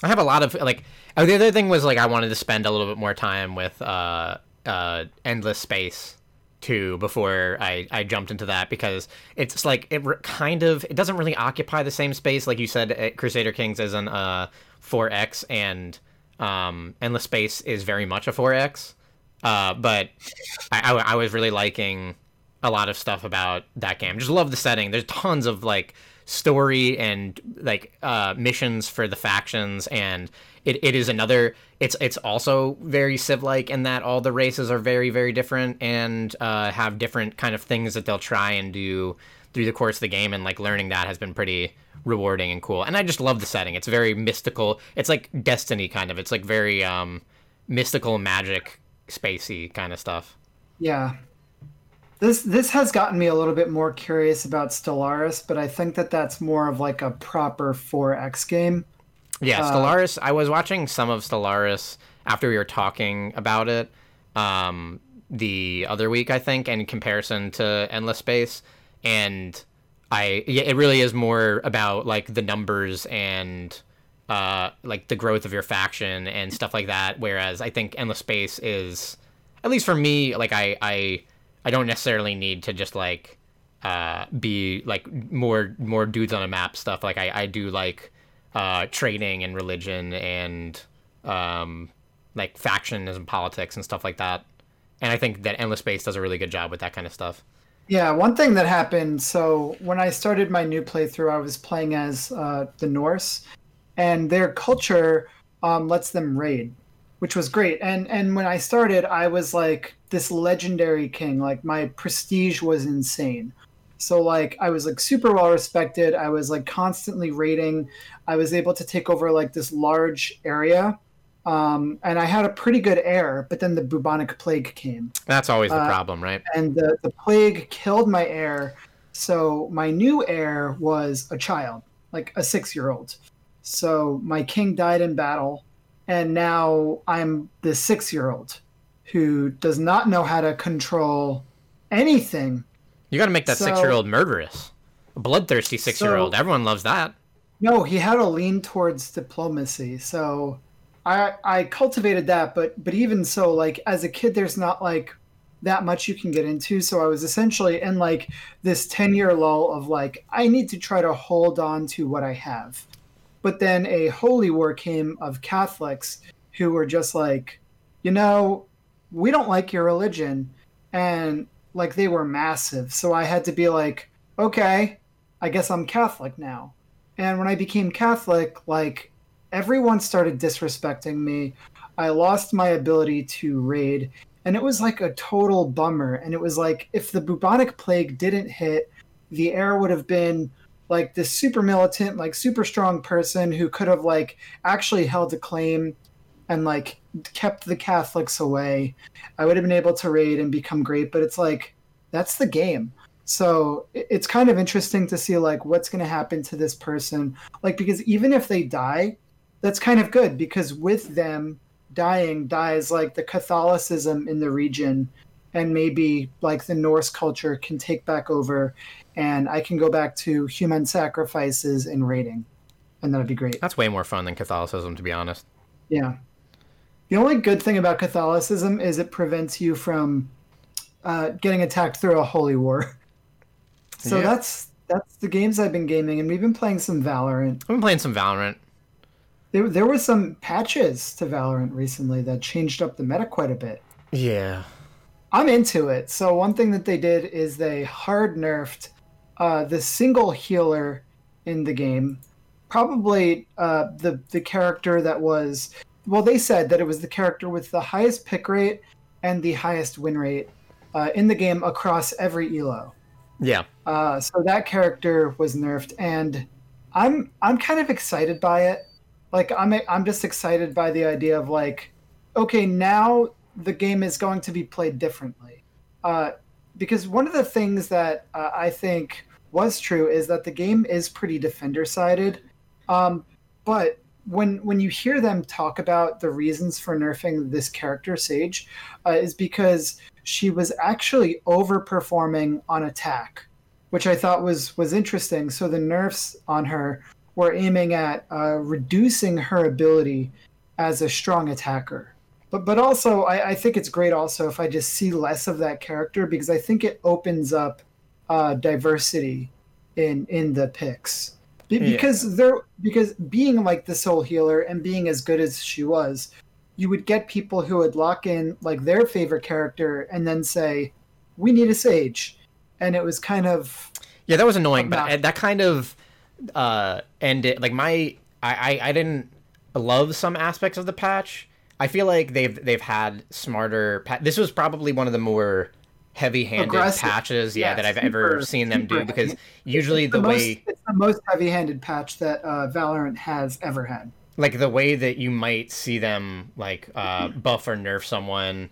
I have a lot of like. Oh, the other thing was like I wanted to spend a little bit more time with uh, uh, Endless Space 2 before I, I jumped into that because it's like it re- kind of it doesn't really occupy the same space like you said uh, Crusader Kings is an uh 4x and um Endless Space is very much a 4x uh but I, I, I was really liking a lot of stuff about that game. Just love the setting. There's tons of like story and like uh missions for the factions and it, it is another it's it's also very civ like in that all the races are very very different and uh, have different kind of things that they'll try and do through the course of the game and like learning that has been pretty rewarding and cool. And i just love the setting. It's very mystical. It's like destiny kind of. It's like very um mystical magic spacey kind of stuff.
Yeah. This this has gotten me a little bit more curious about Stellaris, but I think that that's more of like a proper 4X game.
Yeah, Stellaris. I was watching some of Stellaris after we were talking about it um, the other week, I think, in comparison to Endless Space, and I yeah, it really is more about like the numbers and uh, like the growth of your faction and stuff like that. Whereas I think Endless Space is, at least for me, like I I I don't necessarily need to just like uh, be like more more dudes on a map stuff. Like I, I do like uh, trading and religion and um, like factions and politics and stuff like that. And I think that Endless Space does a really good job with that kind of stuff.
Yeah, one thing that happened. So when I started my new playthrough, I was playing as uh, the Norse, and their culture um, lets them raid, which was great. And and when I started, I was like this legendary king. Like my prestige was insane. So like I was like super well respected. I was like constantly raiding. I was able to take over like this large area. Um, and I had a pretty good heir, but then the bubonic plague came
That's always the
Uh,
problem, right?
and the, the plague killed my heir. So my new heir was a child, like a six year old. So my king died in battle, and now I'm the six year old who does not know how to control anything.
You got to make that
so-
six-year-old murderous, a bloodthirsty six-year-old. Everyone loves that.
No, he had a lean towards diplomacy. So I I cultivated that, but but even so, like as a kid, there's not like that much you can get into. So I was essentially in like this 10 year lull of like, I need to try to hold on to what I have. But then a holy war came of Catholics who were just like, you know, we don't like your religion. And like they were massive. So I had to be like, okay, I guess I'm Catholic now. And when I became Catholic, like everyone started disrespecting me. I lost my ability to raid, and it was like a total bummer. And it was like if the bubonic plague didn't hit, the heir would have been like this super militant, like super strong person who could have like actually held a claim and like kept the Catholics away. I would have been able to raid and become great, but it's like that's the game. So it's kind of interesting to see like what's going to happen to this person. Like because even if they die, that's kind of good because with them dying dies like the Catholicism in the region and maybe like the Norse culture can take back over and I can go back to human sacrifices and raiding. And that'd be great.
That's way more fun than Catholicism, to be honest.
Yeah. The only good thing about Catholicism is it prevents you from uh, getting attacked through a holy war. <laughs> So
Yeah.
that's that's the games I've been gaming, and we've been playing some Valorant.
I've been playing some Valorant.
There, there were some patches to Valorant recently that changed up the meta quite a bit.
Yeah.
I'm into it. So one thing that they did is they hard nerfed uh, the single healer in the game. Probably uh, the the character that was well, they said that it was the character with the highest pick rate and the highest win rate uh, in the game across every elo.
Yeah.
Uh, so that character was nerfed, and I'm I'm kind of excited by it. Like I'm I'm just excited by the idea of like, okay, now the game is going to be played differently. Uh, because one of the things that uh, I think was true is that the game is pretty defender sided. Um, but when when you hear them talk about the reasons for nerfing this character Sage, uh, is because she was actually overperforming on attack, which I thought was was interesting. So the nerfs on her were aiming at uh, reducing her ability as a strong attacker. But but also I, I think it's great also if I just see less of that character because I think it opens up uh, diversity in in the picks because yeah. there because being like the sole healer and being as good as she was you would get people who would lock in like their favorite character and then say we need a sage. And it was kind of
yeah that was annoying but that kind of uh ended like my I, I i didn't love some aspects of the patch. I feel like they've they've had smarter pa- this was probably one of the more heavy-handed Aggressive. patches yeah, yeah that i've super, ever seen them do because usually the, the, way
it's the most heavy-handed patch that uh, valorant has ever had
like the way that you might see them like uh, buff or nerf someone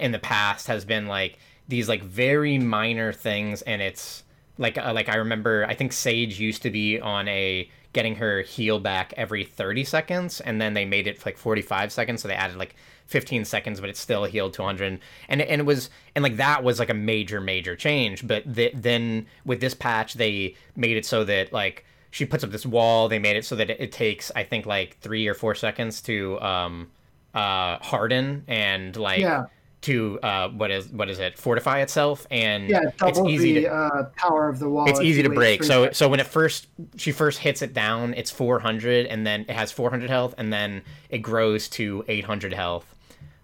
in the past has been like these like very minor things and it's like uh, like I remember I think Sage used to be on a getting her heal back every 30 seconds and then they made it like 45 seconds so they added like 15 seconds but it still healed to 100 and and it was and like that was like a major major change but the, then with this patch they made it so that like she puts up this wall. They made it so that it, it takes, I think, like three or four seconds to um, uh, harden and like yeah. to uh, what is what is it fortify itself and
yeah, it's easy the, to uh, power of the wall.
It's easy to break. So seconds. so when it first she first hits it down, it's 400 and then it has 400 health and then it grows to 800 health.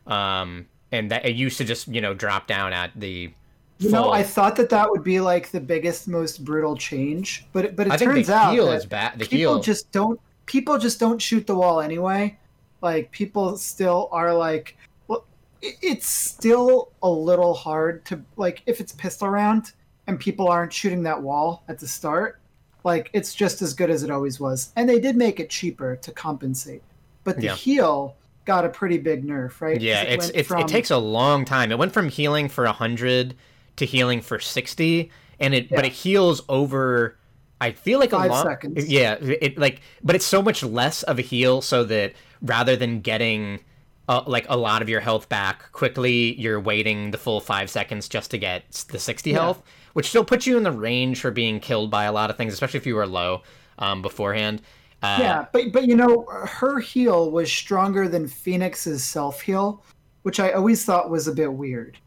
Um, and that it used to just you know drop down at the
you know, I thought that that would be like the biggest, most brutal change, but but it I turns out that bad. The people heel. just don't people just don't shoot the wall anyway. Like people still are like, well, it's still a little hard to like if it's pistol round and people aren't shooting that wall at the start. Like it's just as good as it always was, and they did make it cheaper to compensate. But the yeah. heal got a pretty big nerf, right?
Yeah, it it's, it's from... it takes a long time. It went from healing for a hundred to healing for 60 and it yeah. but it heals over I feel like
Five
a long
seconds.
Yeah, it like but it's so much less of a heal so that rather than getting uh, like a lot of your health back quickly, you're waiting the full 5 seconds just to get the 60 yeah. health, which still puts you in the range for being killed by a lot of things, especially if you were low um, beforehand.
Uh, yeah, but but you know her heal was stronger than Phoenix's self heal, which I always thought was a bit weird.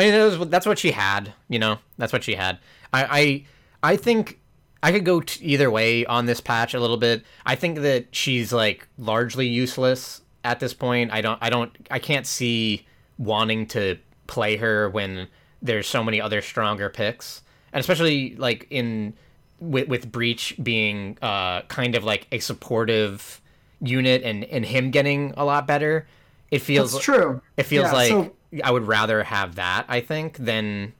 I mean, was, that's what she had. You know, that's what she had. I, I, I think I could go t- either way on this patch a little bit. I think that she's like largely useless at this point. I don't, I don't, I can't see wanting to play her when there's so many other stronger picks, and especially like in with with Breach being uh kind of like a supportive unit and and him getting a lot better. It feels
That's true.
It feels yeah, like. So- I would rather have that, I think, than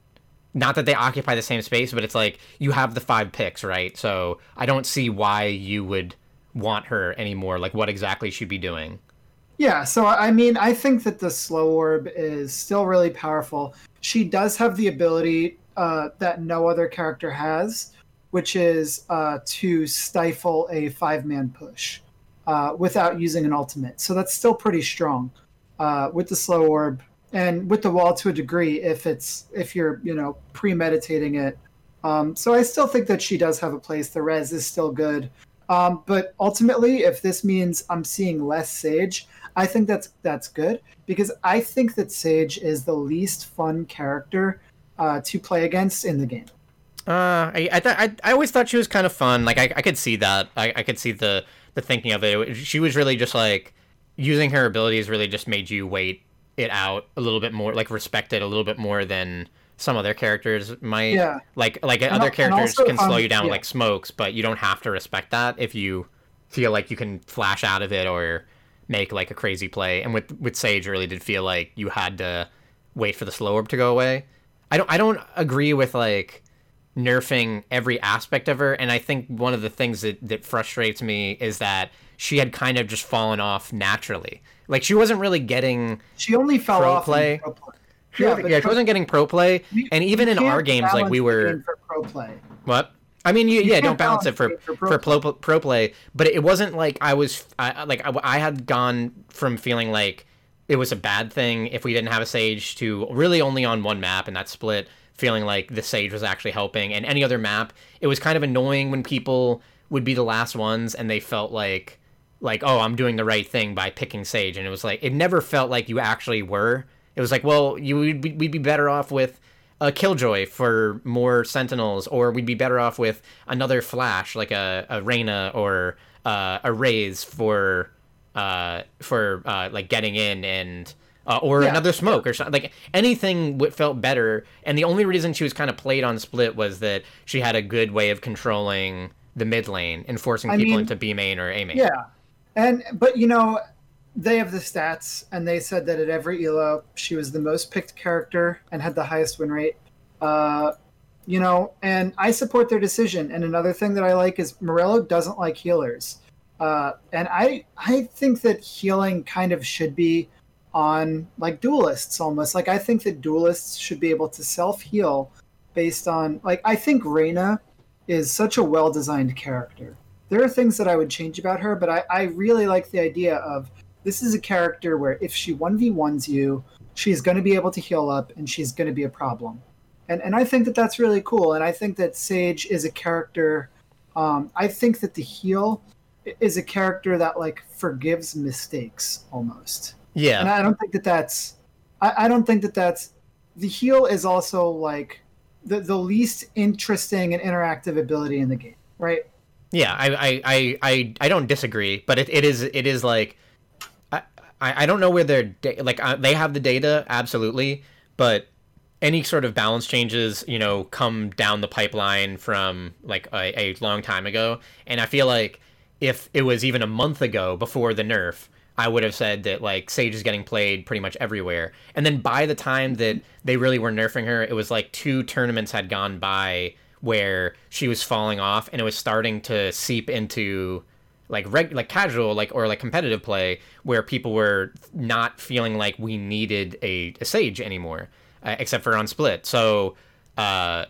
not that they occupy the same space, but it's like you have the five picks, right? So I don't see why you would want her anymore. Like, what exactly she'd be doing?
Yeah, so I mean, I think that the slow orb is still really powerful. She does have the ability uh, that no other character has, which is uh, to stifle a five man push uh, without using an ultimate. So that's still pretty strong. Uh, with the slow orb, and with the wall to a degree if it's if you're you know premeditating it um, so i still think that she does have a place the res is still good um, but ultimately if this means i'm seeing less sage i think that's that's good because i think that sage is the least fun character uh, to play against in the game
uh, I I, th- I I always thought she was kind of fun. Like I, I could see that. I, I could see the the thinking of it. She was really just like using her abilities. Really just made you wait it out a little bit more, like respect it a little bit more than some other characters might.
Yeah.
Like like
And
other
al-
characters
also,
can slow
um,
you down
yeah.
like smokes, but you don't have to respect that if you feel like you can flash out of it or make like a crazy play. And with with Sage, really did feel like you had to wait for the slow orb to go away. I don't I don't agree with like nerfing every aspect of her. And i think one of the things that, that frustrates me is that she had kind of just fallen off naturally. Like she wasn't really getting
She only fell
Pro
off
play?
pro play.
she wasn't, yeah she wasn't getting pro play.
you-
and even in our games like we were
pro play.
what? I mean you, yeah don't balance it for
balance it
for,
for pro
pro, pro play. But it wasn't like i was I, like I, I had gone from feeling like it was a bad thing if we didn't have a sage to really only on one map and that split feeling like the sage was actually helping. And any other map it was kind of annoying when people would be the last ones and they felt like like oh i'm doing the right thing by picking sage. And it was like it never felt like you actually were. It was like well you would be, we'd be better off with a killjoy for more sentinels or we'd be better off with another flash like a, a Reyna or uh, a Raze for uh, for uh, like getting in and uh, or
Yeah,
another smoke or something like anything w- felt better and the only reason she was kind of played on split was that she had a good way of controlling the mid lane and forcing
I
people
mean,
into B main or A main.
Yeah, and but you know, they have the stats, and they said that at every elo, she was the most picked character and had the highest win rate. Uh, you know, and I support their decision. And another thing that I like is Morello doesn't like healers, uh, and I I think that healing kind of should be on like duelists almost. Like I think that duelists should be able to self heal based on like I think Reyna is such a well designed character there are things that I would change about her, but I, I really like the idea of this is a character where if she 1v1s you, she's going to be able to heal up and she's going to be a problem. And, and I think that that's really cool. And I think that Sage is a character. Um, I think that the heal is a character that like forgives mistakes almost.
Yeah.
And I don't think that that's. I, I don't think that that's. The heal is also like the, the least interesting and interactive ability in the game, right?
Yeah, I I, I, I, I don't disagree, but it, it is it is like I I I don't know where their da- like uh, they have the data absolutely, but any sort of balance changes you know come down the pipeline from like a, a long time ago, and I feel like if it was even a month ago before the nerf. I would have said that like Sage is getting played pretty much everywhere, and then by the time that they really were nerfing her, it was like two tournaments had gone by where she was falling off and it was starting to seep into like reg- like casual like or like competitive play where people were not feeling like we needed a, a sage anymore uh, except for on split. So uh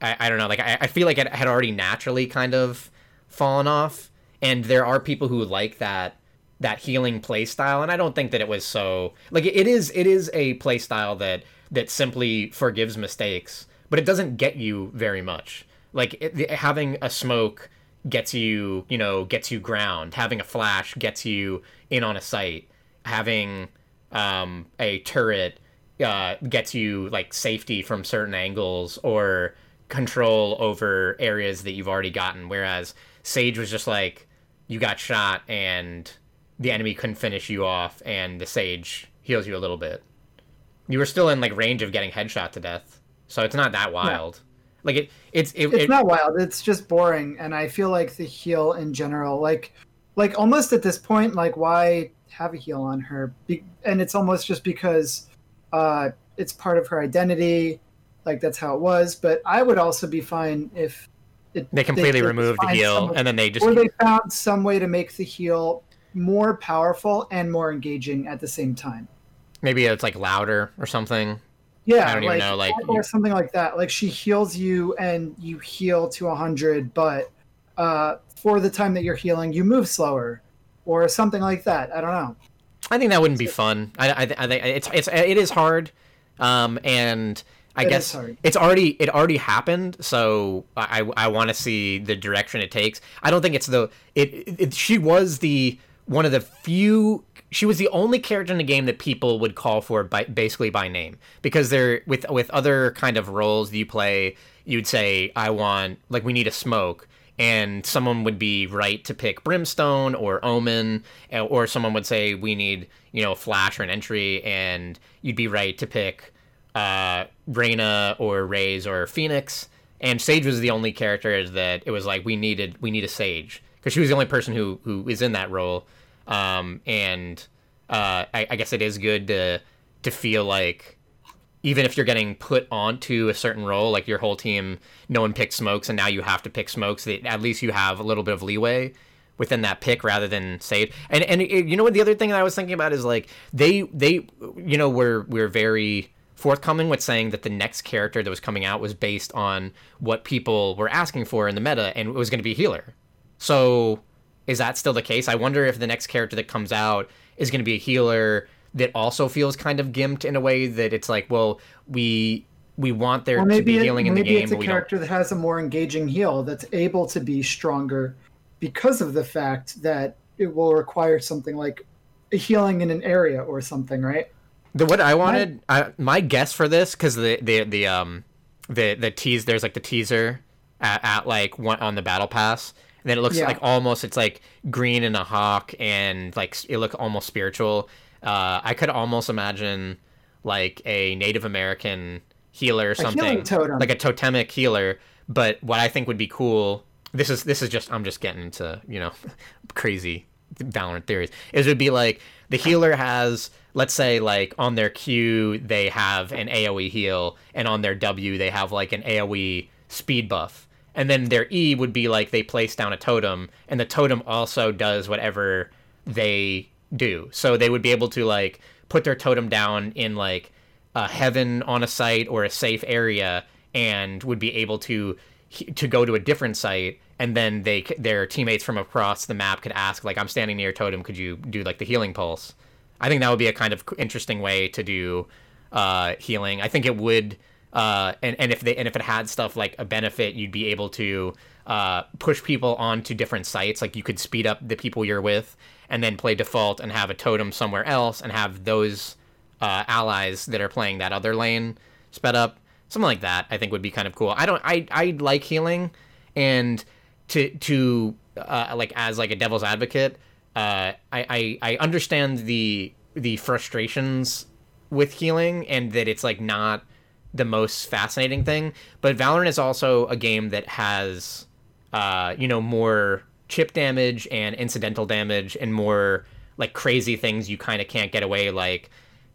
i, I don't know. Like I, I feel like it had already naturally kind of fallen off. And there are people who like that that healing play style and i don't think that it was so like it- is it is a play style that that simply forgives mistakes but it doesn't get you very much. Like it, having a smoke gets you you know gets you ground. Having a flash gets you in on a site. Having um, a turret uh, gets you like safety from certain angles or control over areas that you've already gotten. Whereas sage was just like you got shot and the enemy couldn't finish you off and the sage heals you a little bit. You were still in like range of getting headshot to death so it's not that wild. Like it it's it,
it's
it-
not wild it's just boring and i feel like the heal in general like like almost at this point like why have a heal on her? Be- and it's almost just because uh it's part of her identity like that's how it was but i would also be fine if it,
they completely
could
removed the heal and then they just
or they found some way to make the heal more powerful and more engaging at the same time
maybe it's like louder or something
Yeah,
I don't even know, like,
or something like that. Like she heals you and you heal to a hundred, but uh, for the time that you're healing, you move slower, or something like that. I don't know.
I think that wouldn't be fun. I, I, I think it's it's it is hard, um, and I
It
guess it's already it already happened. So I I want to see the direction it takes. I don't think it's the it, it. She was the one of the few. She was the only character in the game that people would call for by basically by name because they're with with other kind of roles you play. You'd say I want like we need a smoke and someone would be right to pick Brimstone or Omen, eh, or someone would say we need you know a flash or an entry, and you'd be right to pick uh, Reyna or Raze or Phoenix. And Sage was the only character that it was like we needed we need a Sage because she was the only person who who is in that role. Um, and uh, I, I guess it is good to to feel like even if you're getting put onto a certain role, like your whole team, no one picked smokes, and now you have to pick smokes. That at least you have a little bit of leeway within that pick rather than Sage. And and it, you know what? The other thing that I was thinking about is like they they you know were we're very forthcoming with saying that the next character that was coming out was based on what people were asking for in the meta, and it was going to be healer. So is that still the case? I wonder if the next character that comes out is going to be a healer that also feels kind of gimped in a way that it's like, well, we we want there to be healing
it,
in the game.
Maybe it's a character that has a more engaging heal that's able to be stronger because of the fact that it will require something like a healing in an area or something, right?
The what I wanted, my, I, my guess for this, because the the the um the the tease there's like the teaser at, at like one on the battle pass and then it looks yeah. like almost it's like green and a hawk and like it look almost spiritual. Uh, i could almost imagine like a native american healer or something. like a totemic healer. But what i think would be cool this is this is just i'm just getting into you know <laughs> crazy valorant theories is it would be like the healer has let's say like on their q they have an aoe heal and on their w they have like an aoe speed buff and then their E would be like they place down a totem, and the totem also does whatever they do. So they would be able to like put their totem down in like a heaven on a site or a safe area, and would be able to to go to a different site, and then they their teammates from across the map could ask like, "I'm standing near totem, could you do like the healing pulse?" I think that would be a kind of interesting way to do uh, healing. I think it would uh, and and if they and if it had stuff like a benefit, you'd be able to uh, push people onto different sites. Like you could speed up the people you're with, and then play default and have a totem somewhere else, and have those uh, allies that are playing that other lane sped up. Something like that, I think would be kind of cool. I don't, I, I like healing, and to to uh, like as like a devil's advocate, uh, I, I I understand the the frustrations with healing, and that it's like not the most fascinating thing. But Valorant is also a game that has, uh, you know, more chip damage and incidental damage and more like crazy things you kind of can't get away, like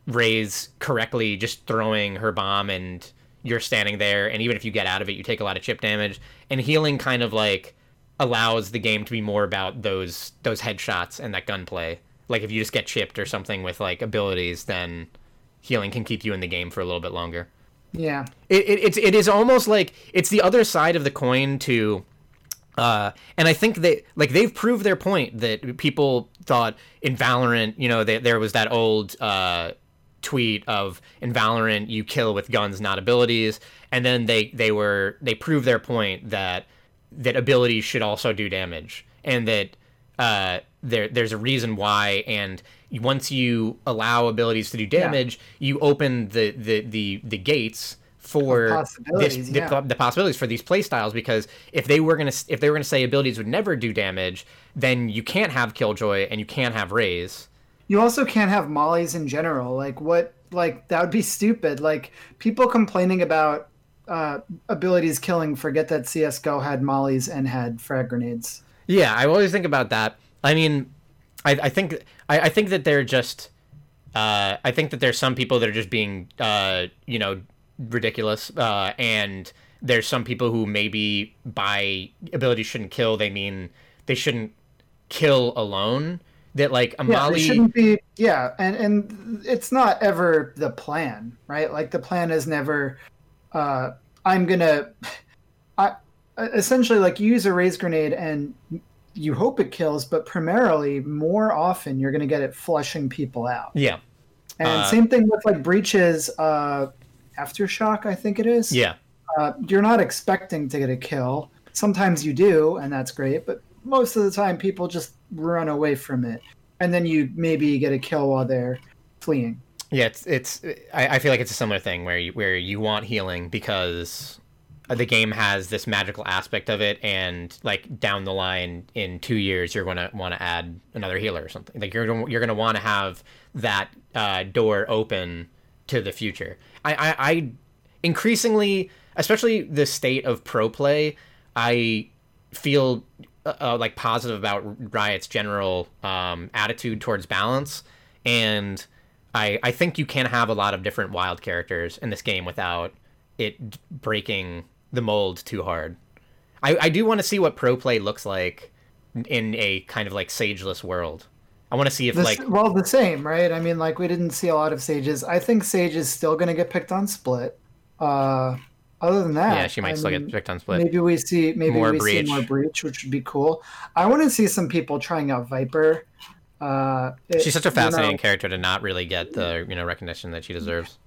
Raze correctly just throwing her bomb and you're standing there, and even if you get out of it, you take a lot of chip damage. And healing kind of like allows the game to be more about those those headshots and that gunplay. Like if you just get chipped or something with like abilities, then healing can keep you in the game for a little bit longer.
Yeah.
It, it, it's it is almost like it's the other side of the coin to uh, and I think they like they've proved their point that people thought in Valorant, you know, they, there was that old uh, tweet of in Valorant you kill with guns, not abilities, and then they they were they proved their point that that abilities should also do damage, and that uh, there there's a reason why, and once you allow abilities to do damage, yeah. you open the the the, the gates for this, yeah. the, the, possibilities for these playstyles because if they were gonna if they were gonna say abilities would never do damage, then you can't have Killjoy and you can't have Raze.
You also can't have mollies in general. Like what? Like that would be stupid. Like people complaining about uh, abilities killing. Forget that CS:GO had mollies and had frag grenades.
Yeah, I always think about that. I mean, I, I think I, I think that they're just uh, I think that there's some people that are just being uh, you know ridiculous uh, and there's some people who maybe by ability shouldn't kill they mean they shouldn't kill alone. That like a
yeah, shouldn't be yeah and and it's not ever the plan right? Like the plan is never uh i'm gonna <laughs> i essentially like use a Raze grenade and you hope it kills, but primarily, more often, you're going to get it flushing people out.
Yeah.
And uh, same thing with like Breach's, uh, aftershock. I think it is.
Yeah.
Uh, you're not expecting to get a kill. Sometimes you do, and that's great. But most of the time, people just run away from it, and then you maybe get a kill while they're fleeing.
Yeah, it's it's. I, I feel like it's a similar thing where you where you want healing because the game has this magical aspect of it and like down the line in two years you're going to want to add another healer or something. Like you're, you're going to want to have that uh, door open to the future. I, I, I increasingly especially the state of pro play i feel uh, uh like positive about riot's general um, attitude towards balance and I, I think you can have a lot of different wild characters in this game without it breaking the mold too hard. I, I do want to see what pro play looks like in a kind of like sageless world. I want to see if
This-
like
well, the same, right? I mean, like we didn't see a lot of sages. I think Sage is still going to get picked on split. Uh, other than that,
yeah, she might
I
still
mean,
get picked on split.
Maybe we see maybe
More
we
Breach.
see more breach, which would be cool. I want to see some people trying out Viper. Uh, it-
She's such a
you know,
fascinating character to not really get the you know recognition that she deserves.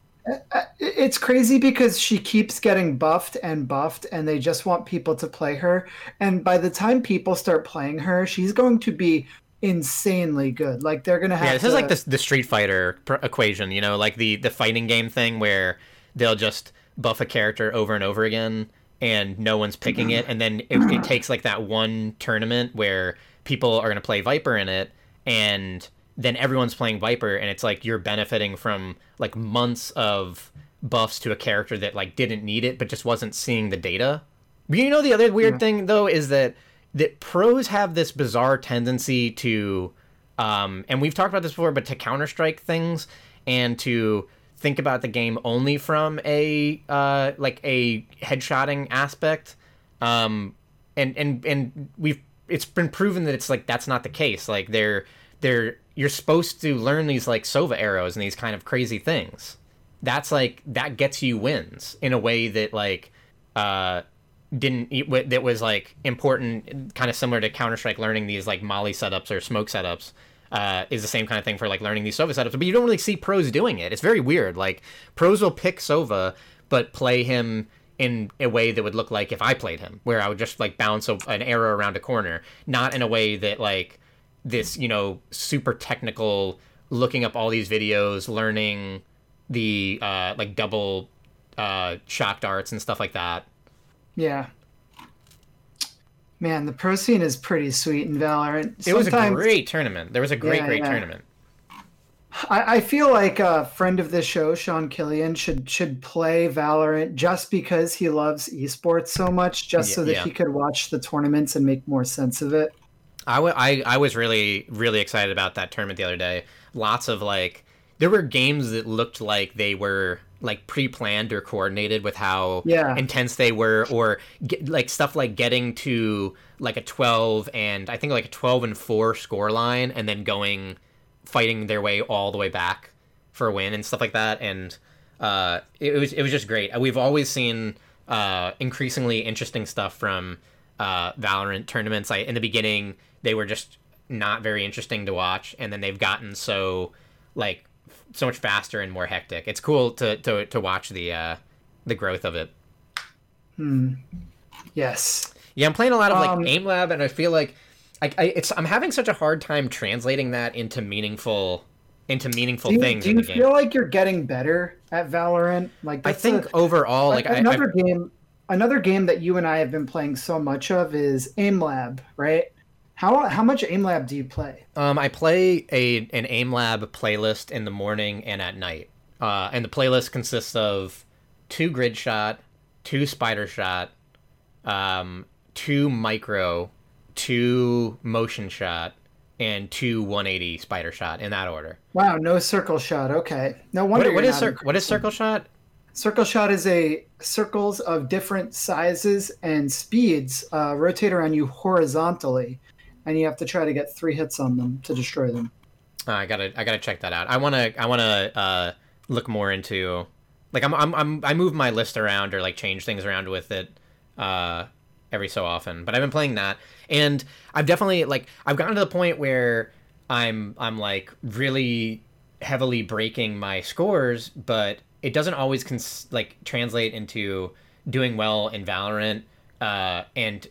It's crazy because she keeps getting buffed and buffed and they just want people to play her. And by the time people start playing her she's going to be insanely good. Like they're gonna have
Yeah, this
to,
is like this the Street Fighter pr- equation, you know, like the the fighting game thing where they'll just buff a character over and over again and no one's picking it. And then it, it takes like that one tournament where people are going to play Viper in it and then everyone's playing Viper and it's like you're benefiting from like months of buffs to a character that like didn't need it but just wasn't seeing the data. You know the other weird thing though is that that pros have this bizarre tendency to um, and we've talked about this before, but to counter strike things and to think about the game only from a uh, like a headshotting aspect. Um, and and and we've it's been proven that it's like that's not the case. Like they're they're you're supposed to learn these like Sova arrows and these kind of crazy things. That's like that gets you wins in a way that like uh didn't that was like important kind of similar to counter-strike learning these like molly setups or smoke setups uh, is the same kind of thing for like learning these sova setups but you don't really see pros doing it it's very weird like pros will pick sova but play him in a way that would look like if i played him where i would just like bounce a, an arrow around a corner not in a way that like this you know super technical looking up all these videos learning the uh, like double uh, shock darts and stuff like that
yeah man the pro scene is pretty sweet in valorant
It was a great tournament. There was a great,
Yeah,
great
yeah.
tournament.
I, I feel like a friend of this show, Sean Killian, should should play Valorant just because he loves esports so much, just
Yeah,
so that he could watch the tournaments and make more sense of it.
I, w- I, I was really, really excited about that tournament the other day. Lots of like, there were games that looked like they were like pre-planned or coordinated with how
Yeah.
intense they were, or get, like stuff like getting to like a 12 and I think like a 12 and 4 score line and then going fighting their way all the way back for a win and stuff like that and uh, it was it was just great. We've always seen uh, increasingly interesting stuff from uh, Valorant tournaments. Like in the beginning, they were just not very interesting to watch, and then they've gotten so like so much faster and more hectic. It's cool to to, to watch the uh, the growth of it. Hmm.
Yes.
Yeah, I'm playing a lot of like
Um,
aim lab, and I feel like I, I it's I'm having such a hard time translating that into meaningful into meaningful
Do you,
things
do
in
you
the game.
feel like you're getting better at Valorant? Like
I think
a-
overall, like I,
another
I,
game. Another game that you and I have been playing so much of is Aim Lab, right? How how much Aim Lab do you play?
Um, I play a an aim lab playlist in the morning and at night. Uh, and the playlist consists of two grid shot, two spider shot, um, two micro, two motion shot, and two 180 spider shot in that order.
Wow, no circle shot. Okay, no wonder.
What, what is cir- what is circle shot?
Circle shot is a circles of different sizes and speeds uh, rotate around you horizontally, and you have to try to get three hits on them to destroy them.
Uh, I gotta I gotta check that out. I wanna I wanna uh, look more into like I'm, I'm I'm I move my list around or like change things around with it uh, every so often. But I've been playing that, and I've definitely like I've gotten to the point where I'm I'm like really heavily breaking my scores, but it doesn't always cons- like translate into doing well in Valorant. Uh, and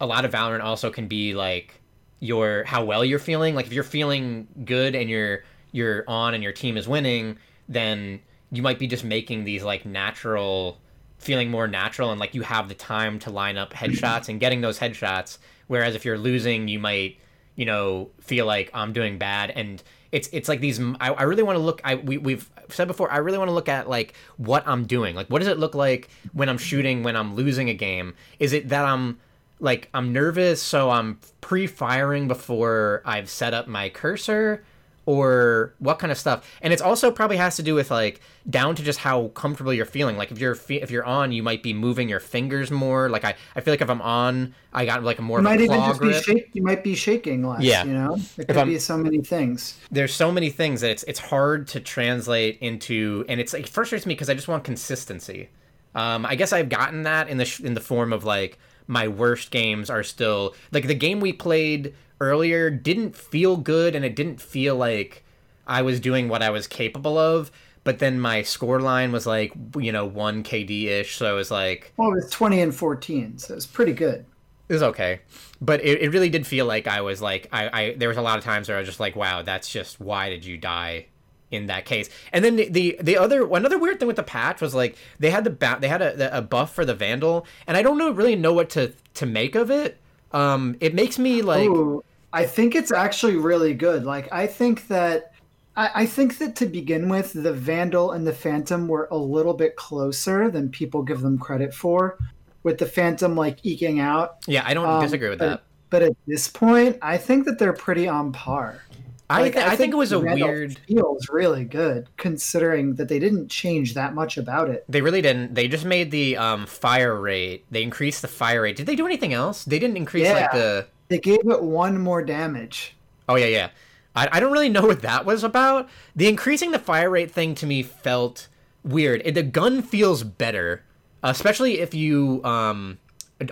a lot of Valorant also can be like your how well you're feeling. Like if you're feeling good and you're you're on and your team is winning, then you might be just making these like natural feeling more natural and like you have the time to line up headshots <clears throat> and getting those headshots. Whereas if you're losing, you might you know feel like I'm doing bad and it's it's like these I, I really want to look I we, we've said before I really want to look at like what I'm doing like what does it look like when I'm shooting when I'm losing a game is it that I'm like I'm nervous so I'm pre-firing before I've set up my cursor or what kind of stuff and it's also probably has to do with like down to just how comfortable you're feeling like if you're fe- if you're on you might be moving your fingers more like i, I feel like if i'm on i got like a more
You
of a
might even just be shake. You might be shaking less.
Yeah.
You know, it could be so many things.
there's so many things that it's it's hard to translate into and it's it frustrates me because i just want consistency um i guess i've gotten that in the sh- in the form of like my worst games are still like the game we played earlier didn't feel good and it didn't feel like i was doing what i was capable of but then my score line was like you know 1 kd ish so it was like
Well, it was twenty and fourteen, so it's pretty good.
it was okay but it, it really did feel like i was like I, I there was a lot of times where i was just like wow that's just why did you die in that case and then the the, the other another weird thing with the patch was like they had the ba- they had a, a buff for the vandal and i don't know really know what to to make of it um it makes me like
Ooh, I think it's actually really good. Like I think that I, I think that to begin with, the Vandal and the Phantom were a little bit closer than people give them credit for. With the Phantom like eking out.
yeah i don't
Um,
disagree with
but,
that
But at this point, I think that they're pretty on par.
I,
Like,
th- I, think, it was a weird
Feels really good considering that they didn't change that much about it.
they really didn't they just made the um fire rate they increased the fire rate did they do anything else they didn't increase like the
They gave it one more damage.
Oh yeah, yeah. I, I don't really know what that was about. The increasing the fire rate thing to me felt weird. It, the gun feels better, especially if you um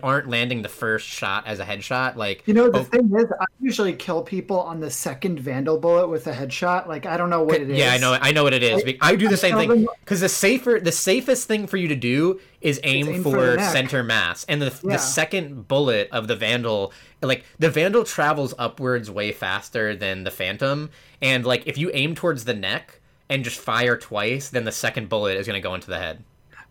aren't landing the first shot as a headshot. Like
You know, the
oh,
thing is, I usually kill people on the second Vandal bullet with a headshot. Like, I don't know what it is.
yeah, I know, I know what it is. I, do the
I
same thing because the safer, the safest thing for you to do is aim,
aim for
for, center mass, and the
Yeah.
the second bullet of the Vandal, like the Vandal travels upwards way faster than the Phantom, and like if you aim towards the neck and just fire twice, then the second bullet is going to go into the head.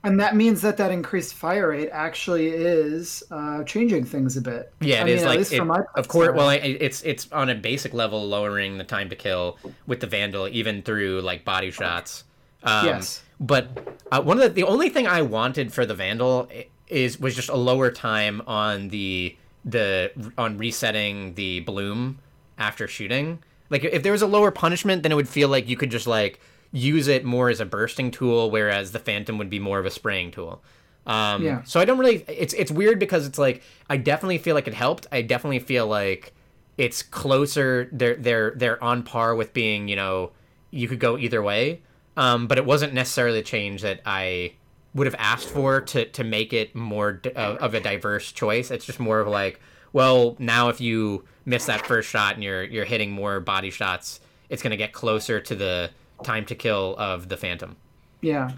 And that means that that increased fire rate actually is uh, changing things a bit.
Yeah,
I
it is
mean, at
like
least
it- of course. Well, it- it's it's on a basic level lowering the time to kill with the Vandal, even through like body shots. Um,
Yes.
But uh, one of the the only thing I wanted for the Vandal is was just a lower time on the the on resetting the bloom after shooting. Like if there was a lower punishment, then it would feel like you could just like use it more as a bursting tool, whereas the Phantom would be more of a spraying tool. Um,
Yeah.
So I don't really. It's it's weird because it's like I definitely feel like it helped. I definitely feel like it's closer. They're they're they're on par with being you know you could go either way. Um, but it wasn't necessarily a change that I would have asked for to to make it more d- of of a diverse choice. It's just more of like, well, now if you miss that first shot and you're you're hitting more body shots, it's gonna get closer to the time to kill of the Phantom.
yeah.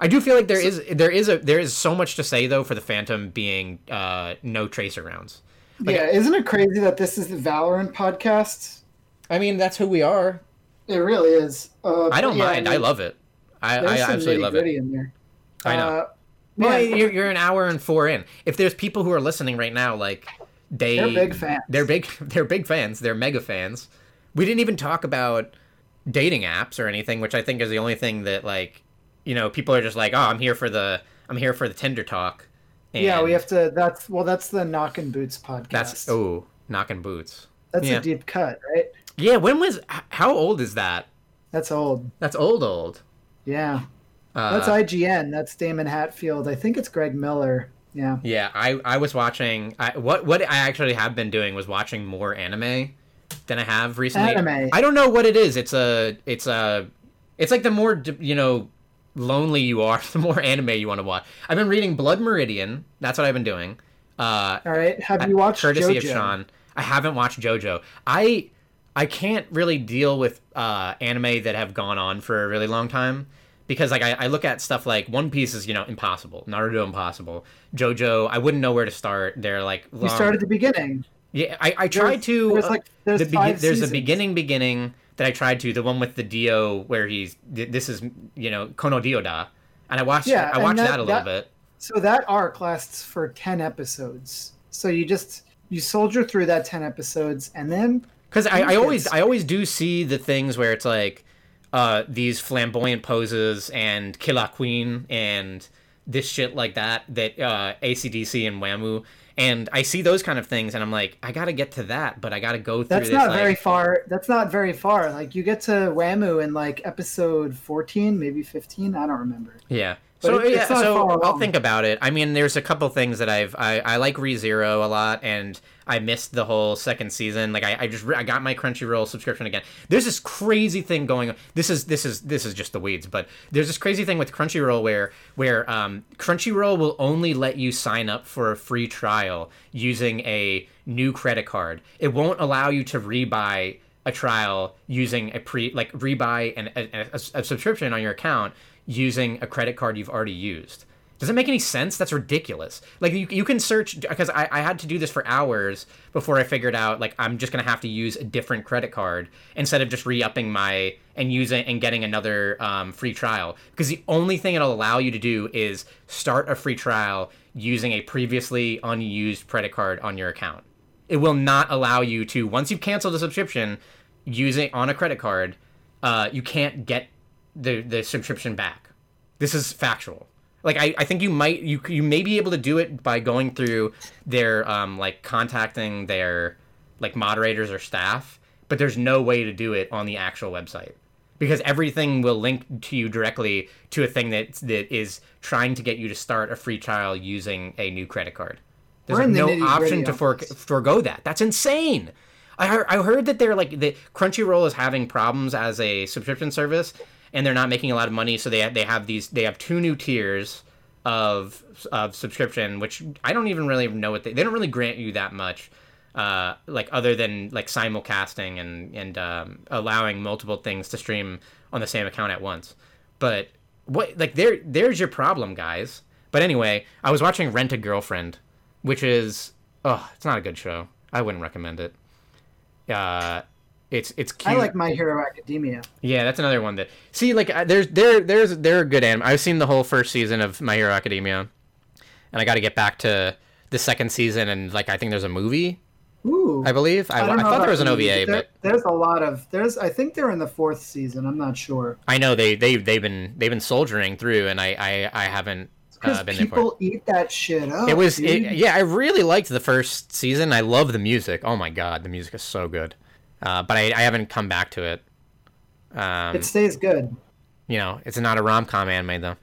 I do feel like there is there is a there is so much to say though for the Phantom being uh, no tracer rounds.
yeah, isn't it crazy that this is the Valorant podcast?
I mean that's who we are.
It really is. Uh,
I don't
yeah,
mind. I
mean,
love it. I, I absolutely love it.
In there.
I know.
Uh,
Well,
man,
you're, you're an hour and four in. If there's people who are listening right now, like they
They're big fans.
They're big. <laughs> They're big fans. They're mega fans. We didn't even talk about dating apps or anything, which I think is the only thing that like you know people are just like, oh, I'm here for the I'm here for the Tinder talk.
yeah, we have to. That's well, that's the Knock and Boots podcast.
That's oh, knocking boots.
that's
yeah.
a deep cut, right?
Yeah. When was? How old is that?
That's old.
That's old. Old.
Yeah,
Uh,
that's IGN. That's Daemon Hatfield. I think it's Greg Miller. Yeah.
Yeah, I I was watching. I, what what I actually have been doing was watching more anime than I have recently.
Anime.
I don't know what it is. It's a it's a it's like the more you know lonely you are, <laughs> the more anime you want to watch. I've been reading Blood Meridian. That's what I've been doing. Uh,
All right. Have you watched
courtesy
JoJo?
of Sean. I haven't watched JoJo. I I can't really deal with uh, anime that have gone on for a really long time because like I, I look at stuff like One Piece is you know impossible, Naruto impossible, JoJo I wouldn't know where to start. They're like
You start at the beginning.
Yeah I, I tried
There's-
to
There's like there's
the
five
there's a beginning beginning that I tried to the one with the Dio where he's this is you know Kono Dioda and I watched
Yeah,
I watched that,
that-
a little
that-
bit.
So that arc lasts for ten episodes. So you just you soldier through that ten episodes, and then
Because I, I always I always do see the things where it's like uh, these flamboyant poses and Killer Queen and this shit like that that uh, ACDC and Wamuu and I see those kind of things and I'm like I gotta get to that but I gotta go through
that's
this
not
like,
very far. That's not very far. Like you get to Wamuu in like episode fourteen, maybe fifteen. I don't remember.
Yeah.
But
So
it-
yeah, so I'll think about it. I mean, there's a couple things that I've I, I like ReZero a lot, and I missed the whole second season. Like I, I just I got my Crunchyroll subscription again. There's this crazy thing going on. This is this is this is just the weeds, but there's this crazy thing with Crunchyroll where where um, Crunchyroll will only let you sign up for a free trial using a new credit card. It won't allow you to rebuy a trial using a pre like rebuy an, a, a, a subscription on your account using a credit card you've already used. Does it make any sense? That's ridiculous. Like you, you can search because I, I had to do this for hours before I figured out like I'm just gonna have to use a different credit card instead of just re-upping my and using and getting another um, free trial. Because the only thing it'll allow you to do is start a free trial using a previously unused credit card on your account. It will not allow you to once you've canceled a subscription using on a credit card, uh, you can't get the the subscription back. This is factual. Like I, I think you might you you may be able to do it by going through their um like contacting their like moderators or staff, but there's no way to do it on the actual website because everything will link to you directly to a thing that that is trying to get you to start a free trial using a new credit card. There's
the
no option to for, forego that. That's insane. I heard, I heard that they're like the Crunchyroll is having problems as a subscription service, and they're not making a lot of money. So they they have these they have two new tiers of of subscription, which I don't even really know what they they don't really grant you that much, uh, like other than like simulcasting and and um, allowing multiple things to stream on the same account at once. But what like there there's your problem, guys. But anyway, I was watching Rent a Girlfriend, which is oh, it's not a good show. I wouldn't recommend it. Uh, it's it's cute.
I like My Hero Academia.
Yeah, that's another one that see like uh, there's there there's there are good anime. I've seen the whole first season of My Hero Academia, and I got to get back to the second season and like I think there's a movie.
Ooh,
I believe I, I,
know
thought there was an OVA,
there-
but
there's a lot of there's. I think they're in the fourth season. I'm not sure
I know they they they've been they've been soldiering through, and I I, I haven't
because
uh, been there
people eat that shit up.
It was it, yeah, I really liked the first season. I love the music. Oh my god, the music is so good. Uh, but I, I haven't come back to it. Um,
it stays good.
you know, it's not a rom com anime though.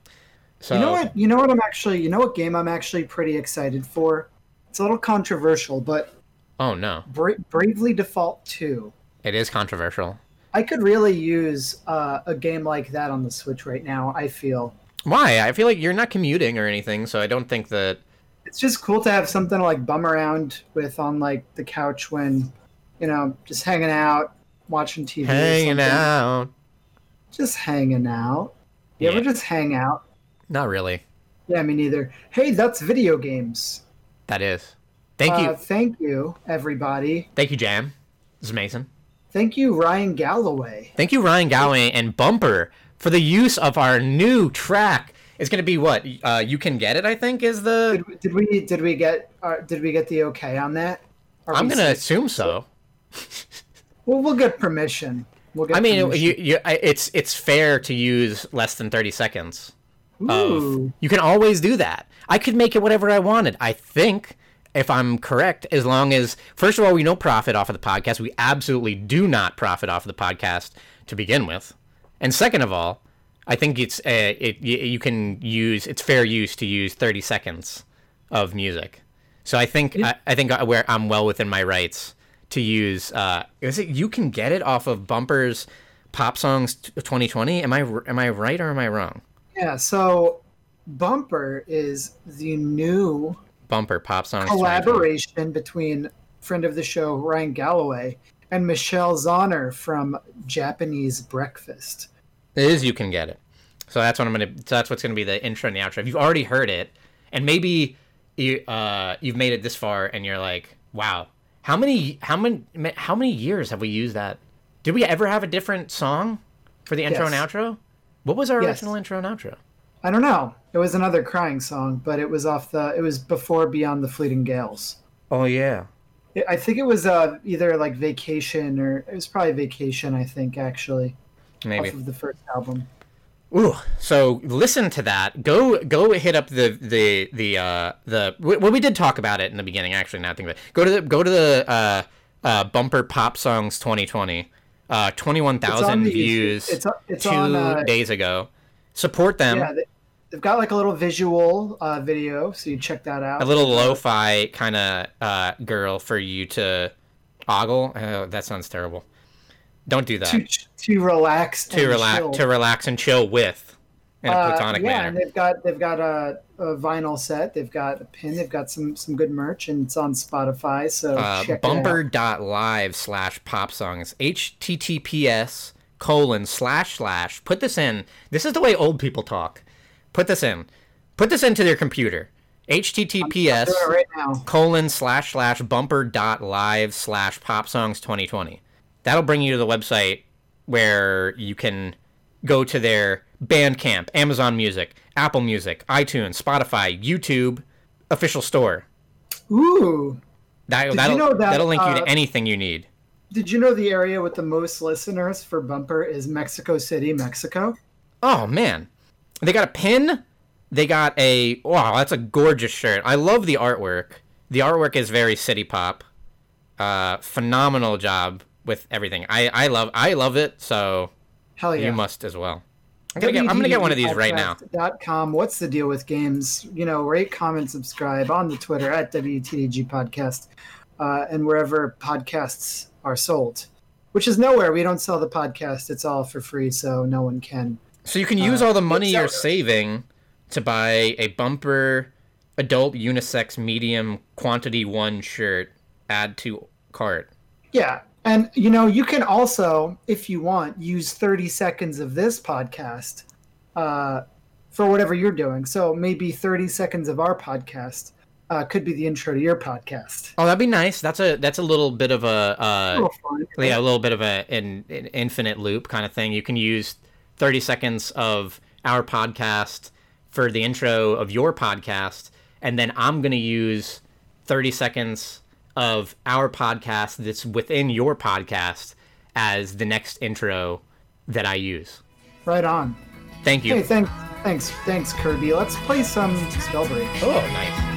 So
You know what? You know what? I'm actually. You know what game I'm actually pretty excited for? It's a little controversial, but
Oh no,
Bra- Bravely Default Two.
it is controversial.
I could really use uh, a game like that on the Switch right now. I feel
Why? I feel like you're not commuting or anything, so I don't think that.
it's just cool to have something to like bum around with on like the couch when, you know, just hanging out, watching TV.
Hanging out.
Just hanging out. You
Yeah.
ever just hang out?
Not really.
Yeah, me neither. Hey, that's video games.
That is. Thank
Uh,
you.
thank you, everybody.
Thank you, Jam. This is Mason.
Thank you, Ryan Galloway.
Thank you, Ryan Galloway and Bumper, for the use of our new track. It's gonna be what? Uh, you can get it. I think is the.
Did, did we did we get uh, did we get the okay on that? Are
I'm gonna
safe?
assume so.
Well, we'll get permission. We'll get.
I mean, you, you, it's it's fair to use less than 30 seconds. Of, you can always do that. I could make it whatever I wanted. I think, if I'm correct, as long as first of all we don't profit off of the podcast. We absolutely do not profit off of the podcast to begin with, and second of all, I think it's uh, it you, can use it's fair use to use 30 seconds of music. So I think I, I think where I'm well within my rights to use. Uh, is it you can get it off of Bumper's Pop Songs 2020? Am I am I right or am I wrong?
Yeah. So, Bumper is the new
Bumper Pop Songs
collaboration between friend of the show Ryan Galloway and Michelle Zauner from Japanese Breakfast.
It is you can get it. So that's what I'm gonna. So that's what's gonna be the intro and the outro. If you've already heard it, and maybe you uh you've made it this far, and you're like, wow, how many how many how many years have we used that? Did we ever have a different song for the intro
Yes.
and outro? What was our
Yes.
original intro and outro?
I don't know. It was another crying song, but it was off the. It was before Beyond the Fleeting Gales.
Oh yeah.
It- I think it was uh, either like Vacation or it was probably Vacation. I think actually
Maybe.
off of the first album.
Ooh, so listen to that. Go go hit up the the the uh the well we did talk about it in the beginning actually now I think of it. Go to the go to the uh uh bumper pop songs 2020. Uh 21,000 views
It's it's
2
on. Uh,
days ago. Support them.
yeah, they, they've got like a little visual uh, video, so you check that out.
a little lo-fi kind of uh girl for you to ogle. Oh, that sounds terrible. Don't do that.
to to relax
to relax to relax and chill with in a
Uh, yeah,
manner.
and they've got they've got a, a vinyl set. They've got a pin. They've got some some good merch, and it's on Spotify. So
uh,
check it out.
bumper.live slash pop songs https colon slash slash put this in this is the way old people talk put this in put this into their computer https
right
colon slash slash bumper dot live slash pop songs 2020 that'll bring you to the website where you can go to their bandcamp amazon music apple music itunes spotify youtube official store
Ooh,
that,
you
that'll,
know that,
that'll link you
uh,
to anything you need
did you know the area with the most listeners for Bumper is Mexico City, Mexico?
Oh man, they got a pin. They got a wow. That's a gorgeous shirt. I love the artwork. The artwork is very city pop. Uh, phenomenal job with everything. I I love I love it. So
Hell yeah!
you must as well. I'm gonna get I'm gonna get one of these right now.
Dot com. What's the deal with games? You know, rate, comment, subscribe on the Twitter at WTDG Podcast, uh, and wherever podcasts are sold, which is nowhere. We don't sell the podcast; it's all for free, so no one can.
So you can use all the money you're saving to buy a bumper adult unisex medium quantity one shirt. Add to cart.
Yeah. And you know, you can also, if you want, use 30 seconds of this podcast uh, for whatever you're doing. So maybe 30 seconds of our podcast uh, could be the intro to your podcast.
Oh, that'd be nice. That's a that's a little bit of a uh,
A little fun.
yeah, a little bit of a an, an infinite loop kind of thing. You can use 30 seconds of our podcast for the intro of your podcast, and then I'm going to use 30 seconds of our podcast that's within your podcast as the next intro that I use.
Right on.
Thank you.
Hey, thanks, thanks, thanks, Kirby. Let's play some Spellbreak.
Oh, nice.